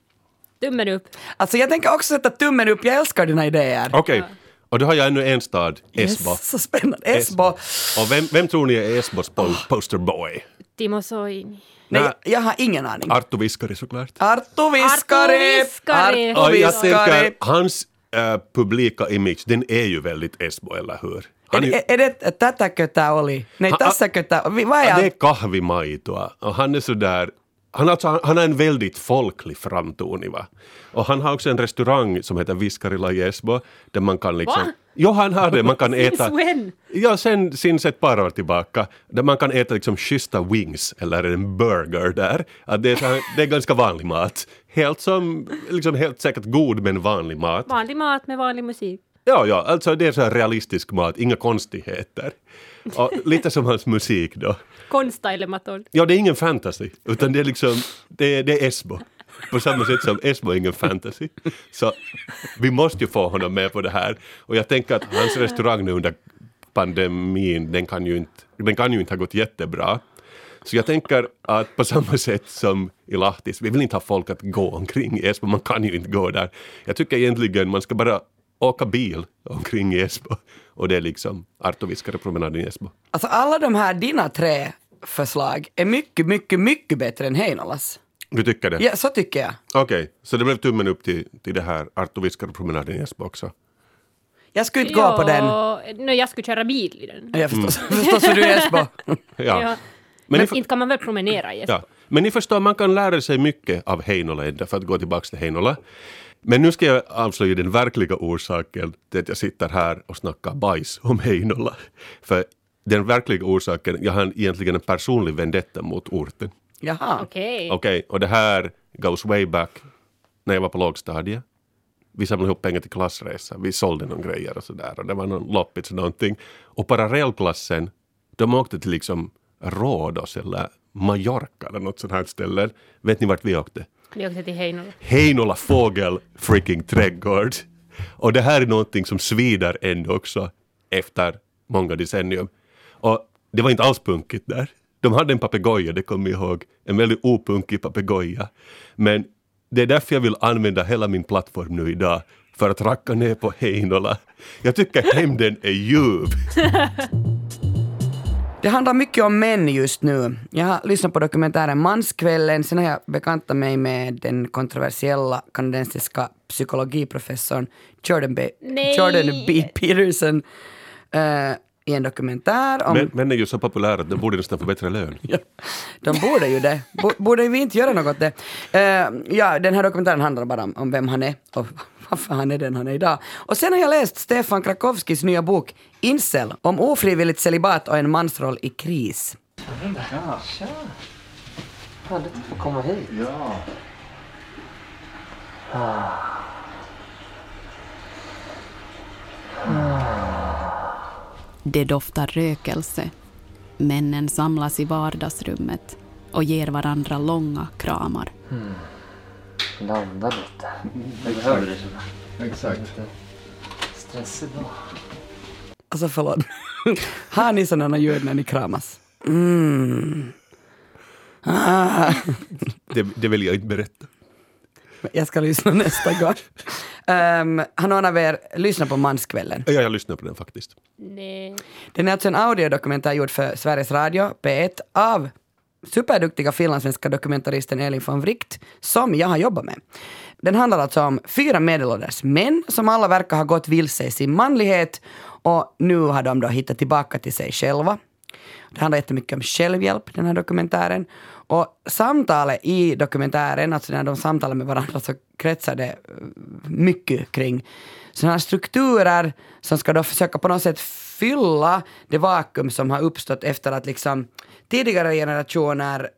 Tummen upp. Alltså jag tänker också sätta tummen upp, jag älskar dina idéer. Okej, och då har jag ännu en stad, Esbo. Yes, så spännande. Esbo. Och vem, vem tror ni är Esbos po- posterboy? Timo Soini. Nej, jag har ingen aning. Arto Viskari såklart. Arto Viskari! Arto Viskari. Arto Och jag Viskari! tänker, hans äh, publika image, den är ju väldigt Esbo, eller hur? Är, Han är, ju- är, är det tätä kötä oli? Nej, Ha- tässä kötä. Vi- Vad det är kahvimaitoa och han är sådär han, alltså, han, han har en väldigt folklig framtoning. Va? Och han har också en restaurang som heter Viskarila i Esbo där man kan liksom... Va? Jo, han har det. Man kan äta... Since when? Ja, sen, sinns ett par år tillbaka. Där man kan äta liksom schyssta wings eller en burger där. Att det, är det är ganska vanlig mat. Helt som, liksom helt säkert god men vanlig mat. Vanlig mat med vanlig musik. Ja, ja, alltså det är så här realistisk mat, inga konstigheter. Och lite som hans musik då. Konstailematod. Ja, det är ingen fantasy, utan det är liksom, det är, det är Esbo. På samma sätt som Esbo är ingen fantasy. Så vi måste ju få honom med på det här. Och jag tänker att hans restaurang nu under pandemin, den kan ju inte, den kan ju inte ha gått jättebra. Så jag tänker att på samma sätt som i Lahtis, vi vill inte ha folk att gå omkring i Esbo, man kan ju inte gå där. Jag tycker egentligen man ska bara åka bil omkring i Esbo. Och det är liksom Artoviskare-promenaden i Esbo. Alltså alla de här dina tre förslag är mycket, mycket, mycket bättre än Heinolas. Du tycker det? Ja, så tycker jag. Okej, så det blev tummen upp till, till det här Artoviskare-promenaden i Esbo också. Jag skulle inte gå på den. Nej, jag skulle köra bil i den. Jag förstås, förstås är du i Esbo. Ja. Ja. Men, Men för- inte kan man väl promenera i Esbo? ja. Men ni förstår, man kan lära sig mycket av Heinola för att gå tillbaka till Heinola. Men nu ska jag avslöja den verkliga orsaken till att jag sitter här och snackar bajs om Heinola. För den verkliga orsaken, jag har egentligen en personlig vendetta mot orten. Jaha. Okej. Okej, och det här goes way back när jag var på lågstadiet. Vi samlade ihop pengar till klassresa, vi sålde några grejer och sådär och det var någon loppis och någonting. Och parallellklassen, de åkte till liksom Rhodos eller Mallorca eller något sånt här ställe. Vet ni vart vi åkte? Vi åkte till Heinola. Heinola fågel freaking trädgård. Och det här är någonting som svider ändå också efter många decennium. Och det var inte alls punkigt där. De hade en papegoja, det kommer jag ihåg. En väldigt opunkig papegoja. Men det är därför jag vill använda hela min plattform nu idag. För att racka ner på Heinola. Jag tycker hämnden är djup. Det handlar mycket om män just nu. Jag har lyssnat på dokumentären Manskvällen, sen har jag bekantat mig med den kontroversiella kanadensiska psykologiprofessorn Jordan B. Nej. Jordan B. Peterson eh, i en dokumentär om... Men, män är ju så populära att de borde nästan få bättre lön. Ja, de borde ju det. Bo- Borde vi inte göra något åt det? Eh, ja, den här dokumentären handlar bara om, om vem han är och varför han är den han är idag. Och sen har jag läst Stefan Krakowskis nya bok Incel om ofrivilligt celibat och en mansroll i kris. Ja, tja. Härligt att få komma hit. Ja. Det doftar rökelse. Männen samlas i vardagsrummet och ger varandra långa kramar. Landa lite. Jag behöver det känna. Exakt. Lite stressig dag. Alltså förlåt. har ni sådana ljud när ni kramas? Mm. Ah. Det, det vill jag inte berätta. Jag ska lyssna nästa gång. Um, har någon av er lyssnat på Manskvällen? Ja, jag lyssnar på den faktiskt. Nej. Den är alltså en audiodokumentär gjord för Sveriges Radio, P1, av superduktiga finlandssvenska dokumentaristen Elin von Wright, som jag har jobbat med. Den handlar alltså om fyra medelålders män som alla verkar ha gått vilse i sin manlighet och nu har de då hittat tillbaka till sig själva. Det handlar jättemycket om självhjälp, den här dokumentären. Och samtalet i dokumentären, alltså när de samtalar med varandra så kretsar det eh, mycket kring sådana här strukturer som ska då försöka på något sätt fylla det vakuum som har uppstått efter att liksom tidigare generationer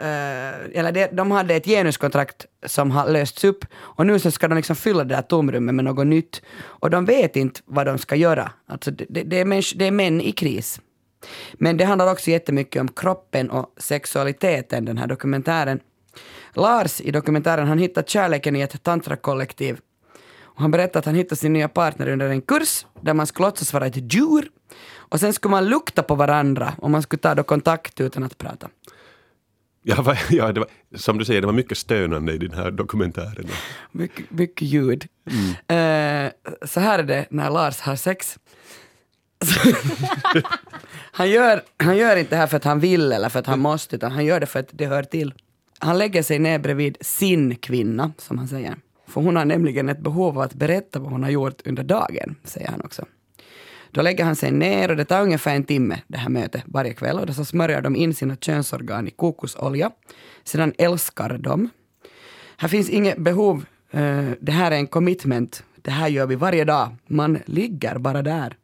Uh, eller de, de hade ett genuskontrakt som har lösts upp och nu så ska de liksom fylla det där tomrummet med något nytt. Och de vet inte vad de ska göra. Alltså det, det, det, är, mäns- det är män i kris. Men det handlar också jättemycket om kroppen och sexualiteten, den här dokumentären. Lars i dokumentären, han hittar kärleken i ett tantrakollektiv. Och han berättar att han hittade sin nya partner under en kurs där man skulle låtsas vara ett djur. Och sen skulle man lukta på varandra och man skulle ta då kontakt utan att prata. Ja, ja, det var, som du säger, det var mycket stönande i den här dokumentären. Mycket, mycket ljud. Eh, så här är det när Lars har sex. Han gör, han gör inte det här för att han vill eller för att han måste, utan han gör det för att det hör till. Han lägger sig ner bredvid sin kvinna, som han säger. För hon har nämligen ett behov av att berätta vad hon har gjort under dagen, säger han också. Då lägger han sig ner och det tar ungefär en timme, det här mötet, varje kväll. Och då så smörjer de in sina könsorgan i kokosolja. Sedan älskar de. Här finns inget behov. eh, Det här är en commitment. Det här gör vi varje dag. Man ligger bara där.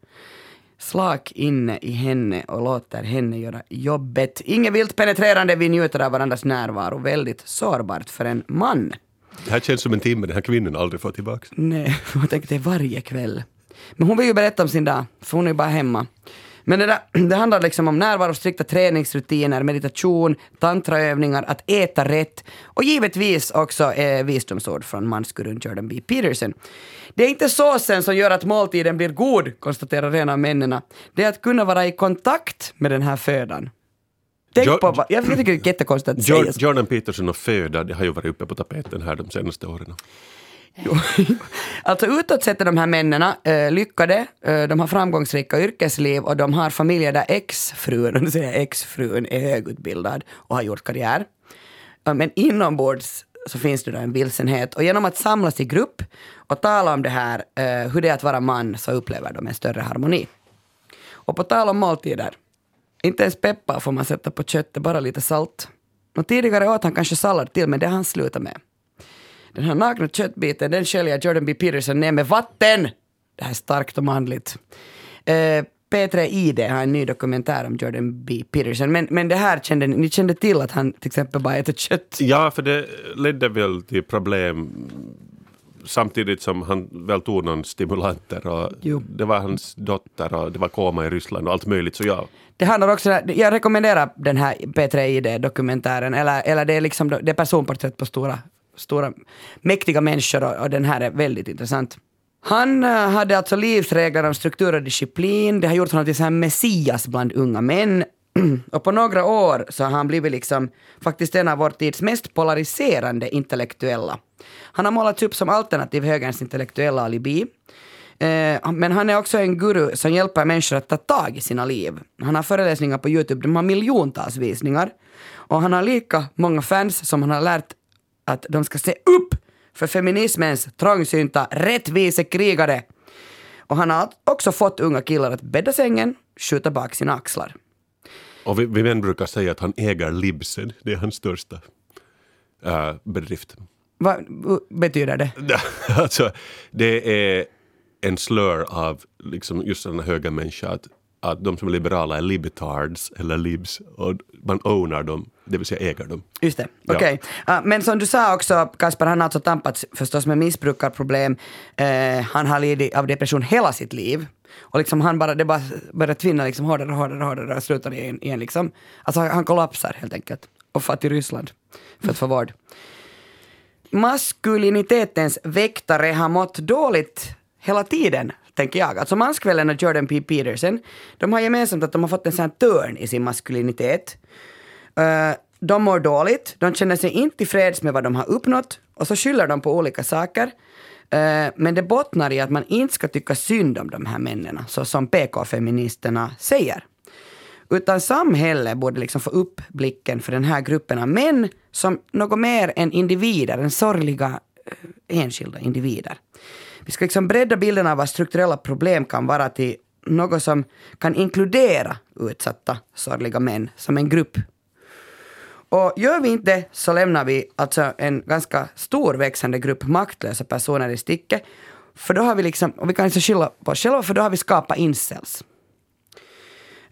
Slak inne i henne och låter henne göra jobbet. Inget vilt penetrerande, vi njuter av varandras närvaro. Väldigt sårbart för en man. Det här känns som en timme den här kvinnan aldrig får tillbaka. Nej, jag tänkte varje kväll. Men hon vill ju berätta om sin dag, för hon är ju bara hemma. Men det, där, det handlar liksom om närvaro, strikta träningsrutiner, meditation, tantraövningar, att äta rätt och givetvis också eh, visdomsord från mansgurun Jordan B. Peterson. Det är inte såsen som gör att måltiden blir god, konstaterar en av männen. Det är att kunna vara i kontakt med den här födan. Tänk Jo- på jag tycker det är jättekonstigt att säga Jo- Jordan Peterson och föda, det har ju varit uppe på tapeten här de senaste åren. Alltså utåt sett är de här männen eh, lyckade, eh, de har framgångsrika yrkesliv och de har familjer där exfrun, och nu säger jag exfrun, är högutbildad och har gjort karriär. Men inombords så finns det då en vilsenhet och genom att samlas i grupp och tala om det här, eh, hur det är att vara man, så upplever de en större harmoni. Och på tal om måltider, inte ens peppar får man sätta på köttet, bara lite salt. Och tidigare åt han kanske sallad till, men det har han slutat med. Den här nakna köttbiten, den sköljer Jordan B. Peterson ner med vatten. Det här är starkt och manligt. Eh, P3 ID har en ny dokumentär om Jordan B. Peterson. Men, men det här kände ni, ni kände till att han till exempel bara äter kött? Ja, för det ledde väl till problem samtidigt som han väl tog någon stimulanter och Jo. det var hans dotter och det var koma i Ryssland och allt möjligt. Så ja, Det handlar också, jag rekommenderar den här P3 ID-dokumentären, eller, eller det är liksom det är personporträtt på stora, stora mäktiga människor och, och den här är väldigt intressant. Han eh, hade alltså livsregler om struktur och disciplin, det har gjort honom till så här messias bland unga män. och på några år så har han blivit liksom faktiskt en av vår tids mest polariserande intellektuella. Han har målats upp som alternativ högerns intellektuella alibi. Eh, men han är också en guru som hjälper människor att ta tag i sina liv. Han har föreläsningar på Youtube, de har miljontals visningar. Och han har lika många fans som han har lärt att de ska se upp för feminismens trångsynta rättvisekrigare. Och han har också fått unga killar att bädda sängen, skjuta bak sina axlar. och vi, vi män brukar säga att han äger libsen. Det är hans största äh, bedrift. Vad betyder det? alltså, det är en slur av liksom just sådana höga människor att, att de som är liberala är libtards eller libs och man ownar dem, det vill säga äger dem. Just det, okej. Ja, men som du sa också, Kasper, han har alltså tampats förstås med missbrukarproblem. Eh, han har lidit av depression hela sitt liv. Och liksom han bara, det bara börjar tvinna liksom hårdare och hårdare hårdare och slutar igen, igen liksom. Alltså han kollapsar helt enkelt. Och far till Ryssland för att få vård. Maskulinitetens väktare har mått dåligt hela tiden, tänker jag. Alltså Manskvällen och Jordan P. Peterson, de har gemensamt att de har fått en sån här törn i sin maskulinitet. Eh, de mår dåligt, de känner sig inte tillfreds med vad de har uppnått och så skyller de på olika saker. Eh, men det bottnar i att man inte ska tycka synd om de här männen, så som PK-feministerna säger. Utan samhället borde liksom få upp blicken för den här gruppen av män som något mer än individer, än sorgliga eh, enskilda individer. Vi ska liksom bredda bilden av vad strukturella problem kan vara till något som kan inkludera utsatta sorgliga män som en grupp. Och gör vi inte det så lämnar vi alltså en ganska stor växande grupp maktlösa personer i sticket. För då har vi liksom, och vi kan inte skylla på oss själva, för då har vi skapat incels.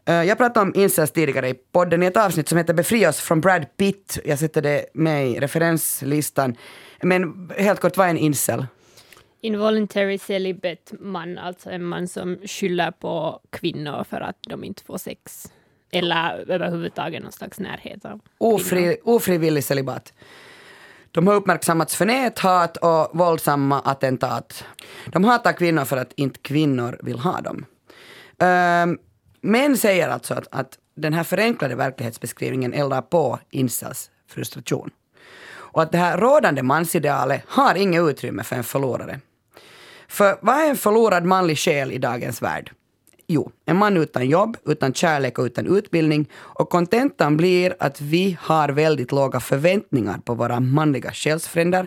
Eh, jag pratade om incels tidigare i podden i ett avsnitt som heter Befria oss från Brad Pitt. Jag sätter det med i referenslistan. Men helt kort, vad är en incel? Involuntary celibate man, alltså en man som skyller på kvinnor för att de inte får sex. Eller överhuvudtaget någon slags närhet av. Ofri, ofrivillig celibat. De har uppmärksammats för näthat och våldsamma attentat. De hatar kvinnor för att inte kvinnor vill ha dem. Um, män säger alltså att, att den här förenklade verklighetsbeskrivningen eldar på incels frustration. Och att det här rådande mansidealet har inget utrymme för en förlorare. För vad är en förlorad manlig själ i dagens värld? Jo, en man utan jobb, utan kärlek och utan utbildning. Och kontentan blir att vi har väldigt låga förväntningar på våra manliga själsfränder.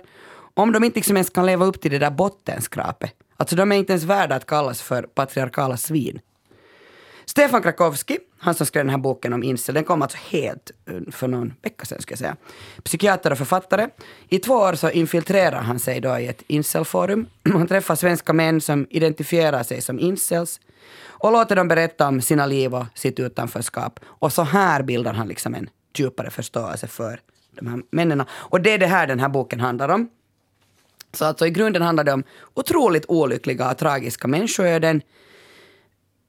Om de inte liksom ens kan leva upp till det där bottenskrapet. Alltså de är inte ens värda att kallas för patriarkala svin. Stefan Krakowski, han som skrev den här boken om incel, den kom alltså helt eh, för någon vecka sedan ska jag säga. Psykiater och författare. I två år så infiltrerar han sig då i ett incelforum. Han träffar svenska män som identifierar sig som incels och låter dem berätta om sina liv och sitt utanförskap. Och så här bildar han liksom en djupare förståelse för de här männen. Och det är det här den här boken handlar om. Så alltså i grunden handlar det om otroligt olyckliga och tragiska människoöden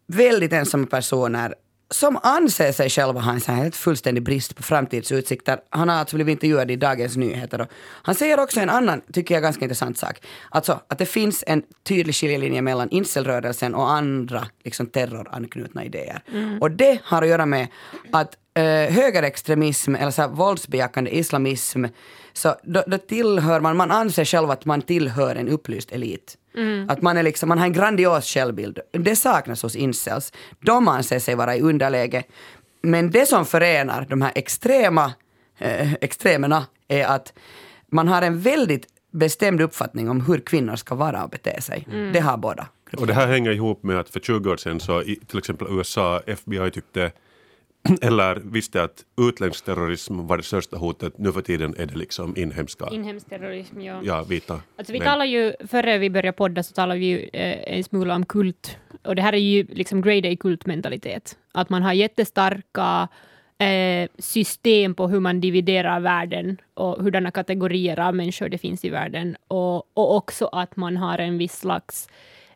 väldigt ensamma personer som anser sig själva ha en helt fullständig brist på framtidsutsikter. Han har alltså blivit intervjuad i Dagens Nyheter. Han säger också en annan, tycker jag, ganska intressant sak. Alltså att det finns en tydlig skiljelinje mellan incelrörelsen och andra liksom, terroranknutna idéer. Och det har att göra med att eh, högerextremism eller så här, våldsbejakande islamism, så då, då tillhör man, man anser själv att man tillhör en upplyst elit. Att man, är liksom, man har en grandios självbild. Det saknas hos incels. De anser sig vara i underläge. Men det som förenar de här extrema eh, extremerna är att man har en väldigt bestämd uppfattning om hur kvinnor ska vara och bete sig. Det har båda. Och det här hänger ihop med att för 20 år sedan så i till exempel USA, FBI tyckte eller visste att utländsk terrorism var det största hotet. Nu för tiden är det liksom inhemska, Inhemsk terrorism, ja. ja, vita Alltså vi män. talar ju, före vi började podda så talade vi ju eh, en smula om kult. Och det här är ju liksom grade A-kultmentalitet. Att man har jättestarka eh, system på hur man dividerar världen och hurdana kategorier av människor det finns i världen. Och, och också att man har en viss slags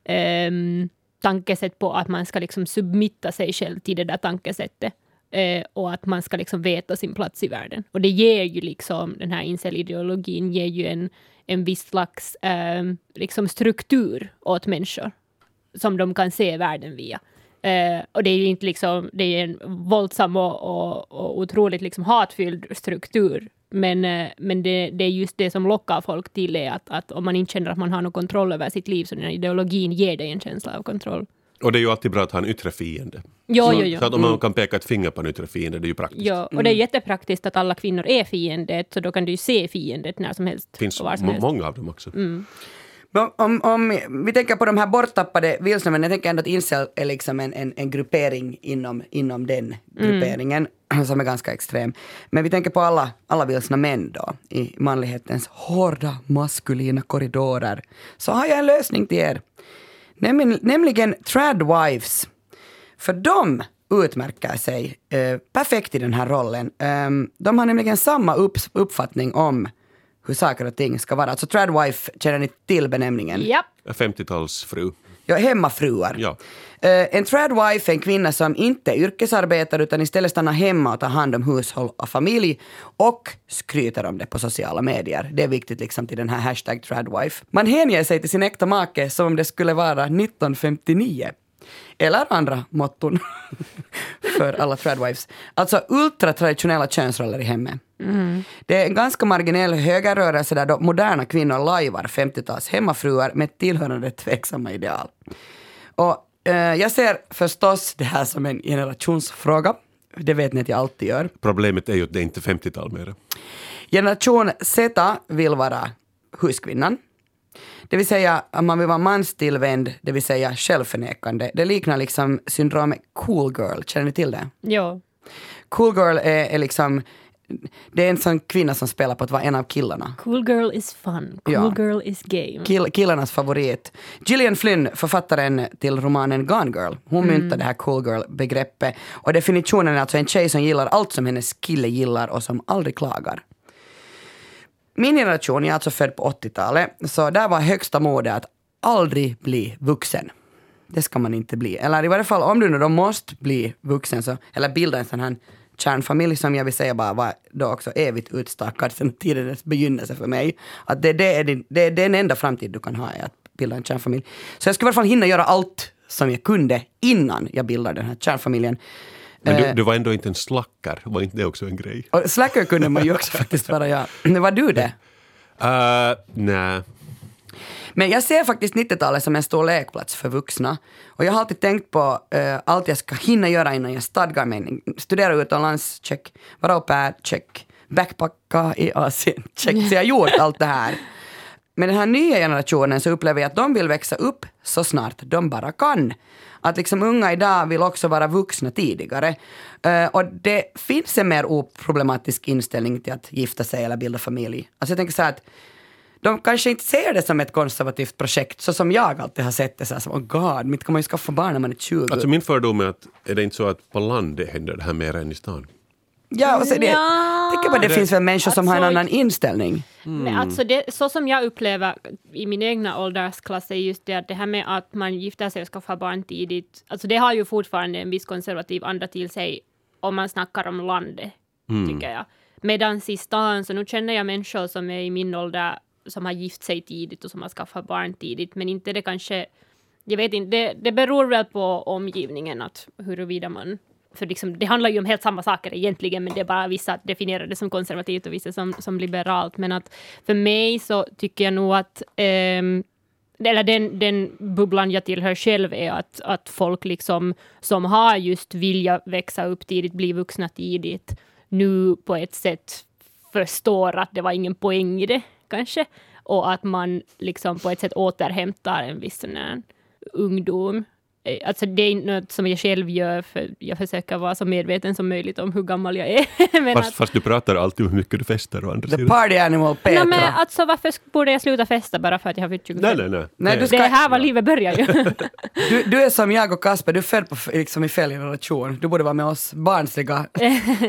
ehm, tankesätt på att man ska liksom submitta sig själv till det där tankesättet. Eh, och att man ska liksom veta sin plats i världen. Och det ger ju liksom, den här incel-ideologin ger ju en, en viss slags eh, liksom struktur åt människor som de kan se världen via. Eh, och det är ju inte liksom, det är en våldsam och, och, och otroligt liksom hatfylld struktur. Men, eh, men det, det är just det som lockar folk till är att, att om man inte känner att man har någon kontroll över sitt liv så den här ideologin ger dig en känsla av kontroll. Och det är ju alltid bra att ha en yttre fiende. Jo, så, jo, jo. så att om man kan peka ett finger på en yttre fiende, det är ju praktiskt. Ja, och det är jättepraktiskt att alla kvinnor är fiendet, så då kan du ju se fiendet när som helst. Det finns och var som helst. många av dem också. Mm. Om, om vi tänker på de här borttappade vilsna, men jag tänker ändå att incel är liksom en, en, en gruppering inom, inom den grupperingen som är ganska extrem. Men vi tänker på alla, alla vilsna män då, i manlighetens hårda maskulina korridorer. Så har jag en lösning till er. Nämligen, nämligen tradwives. För de utmärker sig eh, perfekt i den här rollen. Ehm, de har nämligen samma upp, uppfattning om hur saker och ting ska vara. Alltså tradwife, känner ni till benämningen? Japp. 50-talsfru. Ja, hemmafruar. Ja. Eh, en tradwife är en kvinna som inte yrkesarbetar utan istället stannar hemma och tar hand om hushåll och familj och skryter om det på sociala medier. Det är viktigt liksom till den här hashtag tradwife. Man hänger sig till sin äkta make som om det skulle vara 1959. Eller andra motton för alla tradwives. Alltså ultratraditionella könsroller i hemmet. Det är en ganska marginell högerrörelse där då moderna kvinnor lajvar 50-tals hemmafruar med tillhörande tveksamma ideal. Och eh, jag ser förstås det här som en generationsfråga. Det vet ni att jag alltid gör. Problemet är ju att det är inte 50-tal mer. Generation Z vill vara huskvinnan. Det vill säga att man vill vara manstillvänd, det vill säga självförnekande. Det liknar liksom syndromet cool girl, känner ni till det? Ja. Cool girl är, är liksom, det är en sån kvinna som spelar på att vara en av killarna. Cool girl is fun. Cool Ja. girl is game. Kill, killarnas favorit. Gillian Flynn, författaren till romanen Gone Girl, hon myntade det här cool girl-begreppet. Och definitionen är alltså en tjej som gillar allt som hennes kille gillar och som aldrig klagar. Min generation, jag är alltså född på 80-talet, så där var högsta mode att aldrig bli vuxen. Det ska man inte bli. Eller i varje fall om du nu då måste bli vuxen, så, eller bilda en sån här kärnfamilj som jag vill säga bara var då också evigt utstakad sedan tidens begynnelse för mig. Att det, det, är din, det är den enda framtid du kan ha, är att bilda en kärnfamilj. Så jag skulle i alla fall hinna göra allt som jag kunde innan jag bildade den här kärnfamiljen. Men du, Eh, du var ändå inte en slacker, var inte det också en grej? och slacker kunde man ju också faktiskt vara, ja. Var du det? Uh, nej. Men jag ser faktiskt 90-talet som en stor lekplats för vuxna. Och jag har alltid tänkt på eh, allt jag ska hinna göra innan jag stadgar mig. Studera utomlands, check. Vara au pair, check. Backpacka i Asien, check. Så jag har gjort allt det här. Med den här nya generationen så upplever jag att de vill växa upp så snart de bara kan. Att liksom unga idag vill också vara vuxna tidigare. Uh, och det finns en mer oproblematisk inställning till att gifta sig eller bilda familj. Alltså jag tänker så här att de kanske inte ser det som ett konservativt projekt, så som jag alltid har sett det. Så här, som, oh god, mitt kommer ju skaffa barn när man är 20. Alltså min fördom är att är det inte så att på landet händer det här mer än i stan? Ja, och så det, Ja. tänker bara, det finns väl människor som har en Alltså, annan inställning. Men alltså det, så som jag upplever i min egna åldersklass är just det att det här med att man gifter sig och skaffar barn tidigt, alltså det har ju fortfarande en viss konservativ anda till sig om man snackar om landet, tycker jag. Medan i stan, så nu känner jag människor som är i min ålder som har gift sig tidigt och som har skaffat barn tidigt, men inte det kanske, jag vet inte, det, det beror väl på omgivningen att huruvida man för liksom, det handlar ju om helt samma saker egentligen, men det är bara vissa definierar det som konservativt och vissa som, som liberalt. Men att för mig så tycker jag nog att um, eller den, den bubblan jag tillhör själv är att, att folk liksom som har just vilja växa upp tidigt, bli vuxna tidigt, nu på ett sätt förstår att det var ingen poäng i det kanske. Och att man liksom på ett sätt återhämtar en viss sån ungdom. Eh, Alltså det är inte något som jag själv gör, för jag försöker vara så medveten som möjligt om hur gammal jag är. Men Fast, att, fast du pratar alltid om hur mycket du fester å andra The sidan. party animal Petra. no, men alltså varför borde jag sluta festa bara för att jag har fyllt 25? Nej, nej, nej. Nej, du Det ska- är här var livet börjar ju. Du, du är som jag och Kasper, du född på, liksom i fel generation. Du borde vara med oss barnsliga,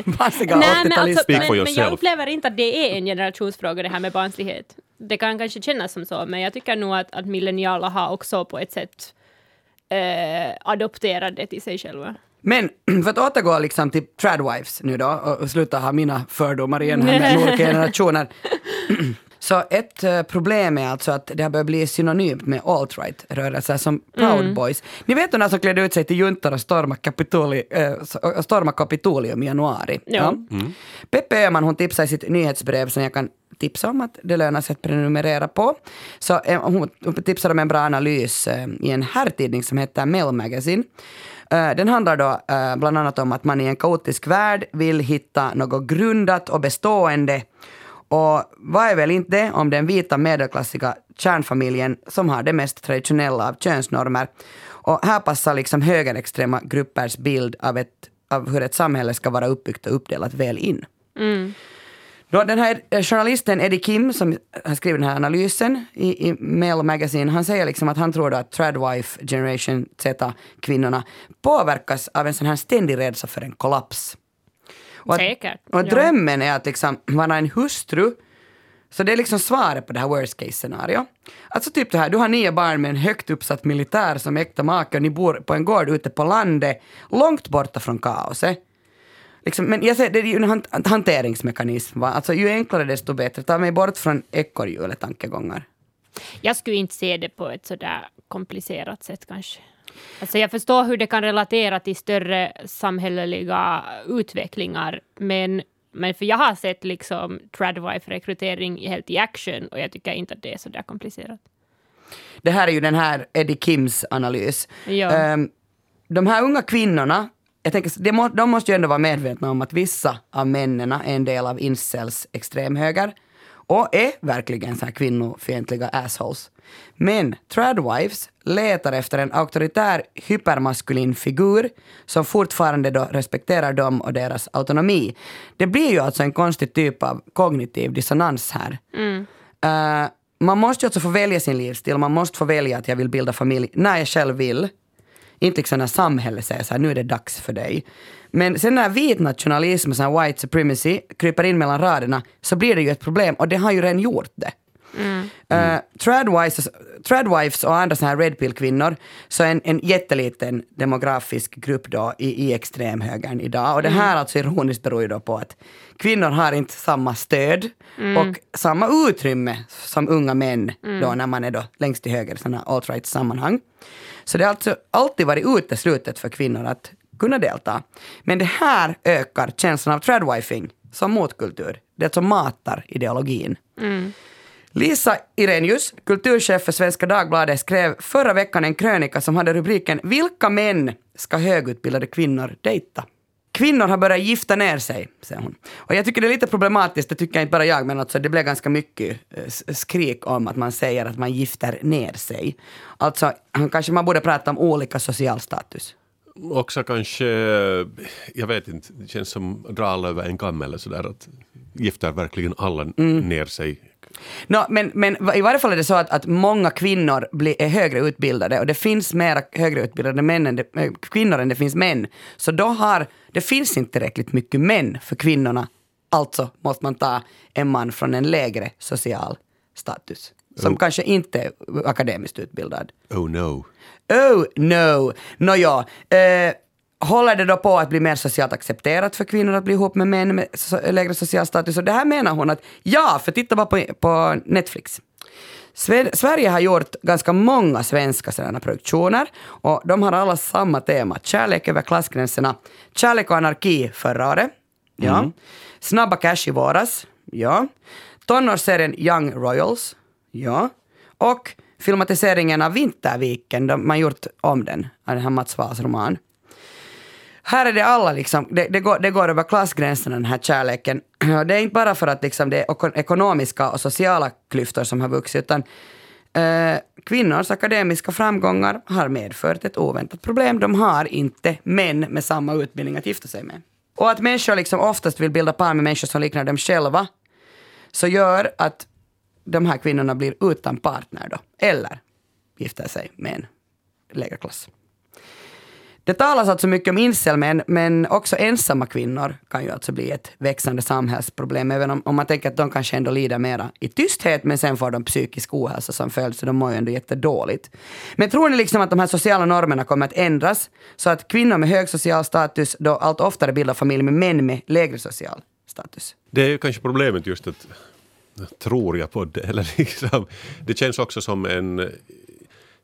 barnsliga Nej, men, 80-talister. alltså, men, men jag upplever inte att det är en generationsfråga det här med barnslighet. Det kan kanske kännas som så, men jag tycker nog att, att millennialer har också på ett sätt eh, adopterat det till sig själva. Men för att återgå liksom till tradwives nu då och, sluta ha mina fördomar igen här med olika generationer. Så ett eh, problem är alltså att det har börjat bli synonymt med alt-right-rörelser som Proud Boys. Ni vet de där som klädde ut sig till juntor och stormade Kapitoli, och stormade Kapitolium i januari? Ja. Peppe Öhman hon tipsade i sitt nyhetsbrev som jag kan tipsa om att det lönar sig att prenumerera på. Så eh, hon, tipsade om en bra analys eh, i en herrtidning som heter Mail Magazine. Eh, den handlar då eh, bland annat om att man i en kaotisk värld vill hitta något grundat och bestående. Och vad är väl inte det om den vita medelklassiga kärnfamiljen som har det mest traditionella av könsnormer. Och här passar liksom högerextrema gruppers bild av, ett, av hur ett samhälle ska vara uppbyggt och uppdelat väl in. Mm. Då den här eh, journalisten Eddie Kim som har skrivit den här analysen i, i Mail Magazine, han säger liksom att han tror att tradwife generation Z-kvinnorna påverkas av en sån här ständig rädsla för en kollaps. Och att, Säkert, Och ja. drömmen är att liksom vara en hustru så det är liksom svaret på det här worst case scenario. Alltså typ det här, du har nio barn med en högt uppsatt militär som äkta make och ni bor på en gård ute på landet, långt borta från kaoset. Liksom, men jag säger, det är ju en han- hanteringsmekanism. Va? Alltså ju enklare desto bättre. Ta mig bort från ekorrhjulet tankegångar. Jag skulle inte se det på ett sådär komplicerat sätt kanske. Alltså jag förstår hur det kan relatera till större samhälleliga utvecklingar, men, men för jag har sett liksom tradwife-rekrytering helt i action och jag tycker inte att det är sådär komplicerat. Det här är ju den här Eddie Kims analys. Ja. Ehm, de här unga kvinnorna, jag tänker, de, må, de måste ju ändå vara medvetna om att vissa av männen är en del av incels extremhöger och är verkligen så här kvinnofientliga assholes. Men tradwives letar efter en auktoritär hypermaskulin figur som fortfarande då respekterar dem och deras autonomi. Det blir ju alltså en konstig typ av kognitiv dissonans här. Eh, man måste ju alltså få välja sin livsstil, man måste få välja att jag vill bilda familj när jag själv vill. Inte liksom när samhället säger så här, nu är det dags för dig. Men sen när vit nationalism och så här white supremacy kryper in mellan raderna så blir det ju ett problem och det har ju redan gjort det. Uh, tradwives, tradwives och andra såna här red pill-kvinnor, så en, en jätteliten demografisk grupp då i, i extremhögern idag. Och det här alltså ironiskt beror ju då på att kvinnor har inte samma stöd och samma utrymme som unga män då när man är då längst till höger i sådana alt-right sammanhang. Så det har alltså alltid varit uteslutet för kvinnor att kunna delta. Men det här ökar känslan av tradwifing som motkultur. Det som matar ideologin. Mm. Lisa Irenius, kulturchef för Svenska Dagbladet, skrev förra veckan en krönika som hade rubriken “Vilka män ska högutbildade kvinnor dejta?” Kvinnor har börjat gifta ner sig, säger hon. Och jag tycker det är lite problematiskt, det tycker inte bara jag, men alltså det blev ganska mycket eh, skrik om att man säger att man gifter ner sig. Alltså, kanske man borde prata om olika social status. Också kanske, jag vet inte, det känns som att dra alla över en kam eller sådär att gifter verkligen alla ner sig. Nå, men, men i varje fall är det så att, att många kvinnor blir, är högre utbildade och det finns mera högre utbildade män än det, äh, kvinnor än det finns män. Så då har, det finns inte tillräckligt mycket män för kvinnorna. Alltså måste man ta en man från en lägre social status. Som Oh. kanske inte är akademiskt utbildad. Oh no. Oh no! Nåja, eh, håller det då på att bli mer socialt accepterat för kvinnor att bli ihop med män med lägre social status? Och det här menar hon att ja, för titta bara på, på Netflix. Sver- Sverige har gjort ganska många svenska sådana produktioner och de har alla samma tema. Kärlek över klassgränserna. Kärlek och anarki förra året. Ja. Snabba cash i våras. Ja. Tonårsserien Young Royals. Ja. Och filmatiseringen av Vinterviken, de, man gjort om den, av den här Mats Wahls roman. Här är det alla liksom, det, det, går, det går över klassgränserna den här kärleken. Och Det är inte bara för att liksom det är ekonomiska och sociala klyftor som har vuxit, utan eh, kvinnors akademiska framgångar har medfört ett oväntat problem. De har inte män med samma utbildning att gifta sig med. Och att människor liksom oftast vill bilda par med människor som liknar dem själva, så gör att de här kvinnorna blir utan partner då, eller gifter sig med en lägre klass. Det talas alltså mycket om incelmän, men också ensamma kvinnor kan ju alltså bli ett växande samhällsproblem, även om, om man tänker att de kanske ändå lider mera i tysthet, men sen får de psykisk ohälsa som följd, så de mår ju ändå jättedåligt. Men tror ni liksom att de här sociala normerna kommer att ändras, så att kvinnor med hög social status då allt oftare bildar familj med män med lägre social status? Det är ju kanske problemet just att tror jag på det? Eller liksom, det känns också som en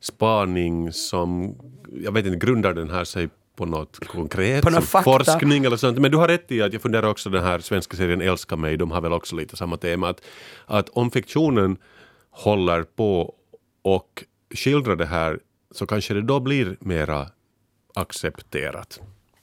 spaning som, jag vet inte, grundar den här sig på något konkret, På fakta. forskning eller sånt. Men du har rätt i att jag funderar också den här svenska serien Älska mig, de har väl också lite samma tema. Att, att om fiktionen håller på och skildrar det här så kanske det då blir mera accepterat.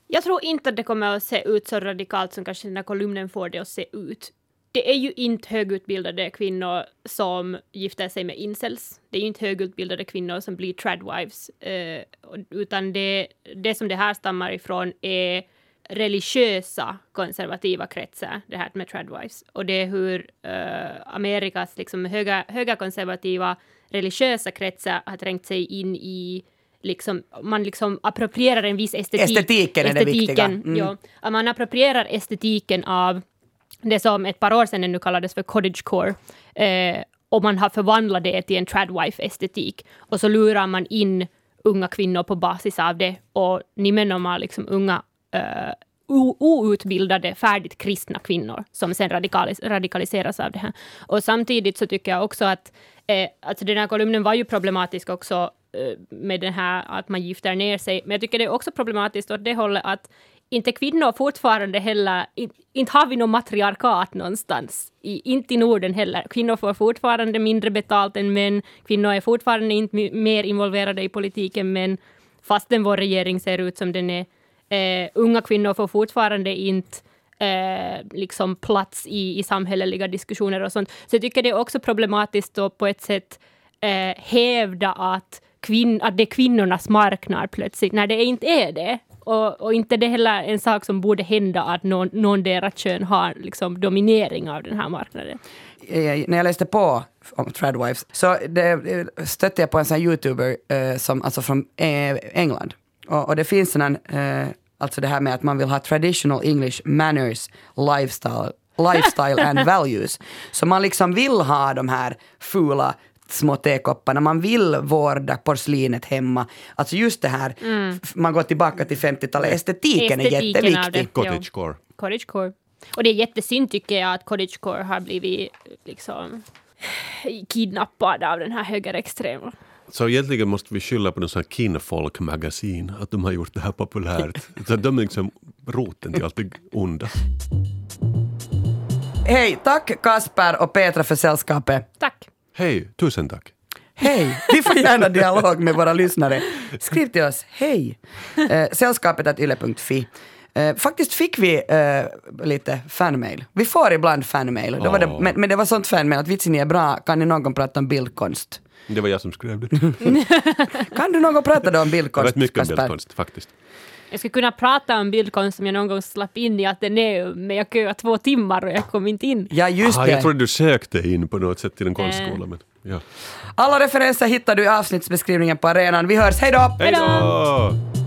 Jag tror inte att det kommer att se ut så radikalt som kanske den här kolumnen får det att se ut. Det är ju inte högutbildade kvinnor som gifter sig med incels. Det är ju inte högutbildade kvinnor som blir tradwives. Eh, utan det, det som det här stammar ifrån är religiösa konservativa kretsar, det här med tradwives. Och det är hur eh, Amerikas liksom, höga, höga konservativa religiösa kretsar har trängt sig in i liksom, man liksom approprierar en viss estetik. Estetiken är det viktiga. Estetiken, Mm. ja. Man approprierar estetiken av det som ett par år sedan ännu kallades för cottagecore. Eh, och man har förvandlat det till en tradwife-estetik. Och så lurar man in unga kvinnor på basis av det. Och ni menar liksom unga eh, outbildade, färdigt kristna kvinnor som sen radikalis radikaliseras av det här. Och samtidigt så tycker jag också att eh, alltså den här kolumnen var ju problematisk också eh, med det här att man gifter ner sig. Men jag tycker det är också problematiskt åt det hållet att inte kvinnor fortfarande heller, inte har vi något matriarkat någonstans. I, inte i Norden heller. Kvinnor får fortfarande mindre betalt än män. Kvinnor är fortfarande inte mer involverade i politiken än män. Fastän vår regering ser ut som den är. Eh, unga kvinnor får fortfarande inte eh, liksom plats i, i samhälleliga diskussioner och sånt. Så jag tycker det är också problematiskt att på ett sätt eh, hävda att, kvin- att det är kvinnornas marknad plötsligt, när det inte är det. Och, och inte det heller en sak som borde hända att någon, någon deras kön har liksom dominering av den här marknaden. eh, när jag läste på om Tradwives så det, eh, stötte jag på en sån YouTuber eh, som, alltså från eh, England. Och, och det finns här, eh, alltså det här med att man vill ha traditional English manners, lifestyle, lifestyle and values. Så man liksom vill ha de här fula små tekopparna, man vill vårda porslinet hemma. Alltså just det här, f- man går tillbaka till 50-talet, estetiken, är Estetiken av jätteviktig. Cottagecore. Cottagecore. Och det är jättesynd tycker jag att cottagecore har blivit liksom kidnappad av den här högerextrema. Så egentligen måste vi skylla på någon sån här kinfolk-magasin, att de har gjort det här populärt. Så de är liksom roten till allt det onda. Hej, tack Kasper och Petra för sällskapet. Tack! Hej, tusen tack. Hej! Vi får gärna dialog med våra lyssnare. Skriv till oss. Hej! Eh, sällskapet yle.fi. Eh, faktiskt fick vi eh, lite fanmail. Vi får ibland fanmail. Då var det, men, men det var sånt fanmail att vitsen är bra, kan ni någon prata om bildkonst? Det var jag som skrev det. Kan du någon prata då om Jag bildkonst, vet mycket om bildkonst faktiskt. Jag skulle kunna prata om bildkonst som jag någon gång slapp in i Ateneum, men jag köade två timmar och jag kom inte in. Ja, just ah, det. jag trodde du sökte in på något sätt till en konstskola. Men, ja. Alla referenser hittar du i avsnittsbeskrivningen på arenan. Vi hörs, hej då! Hej då!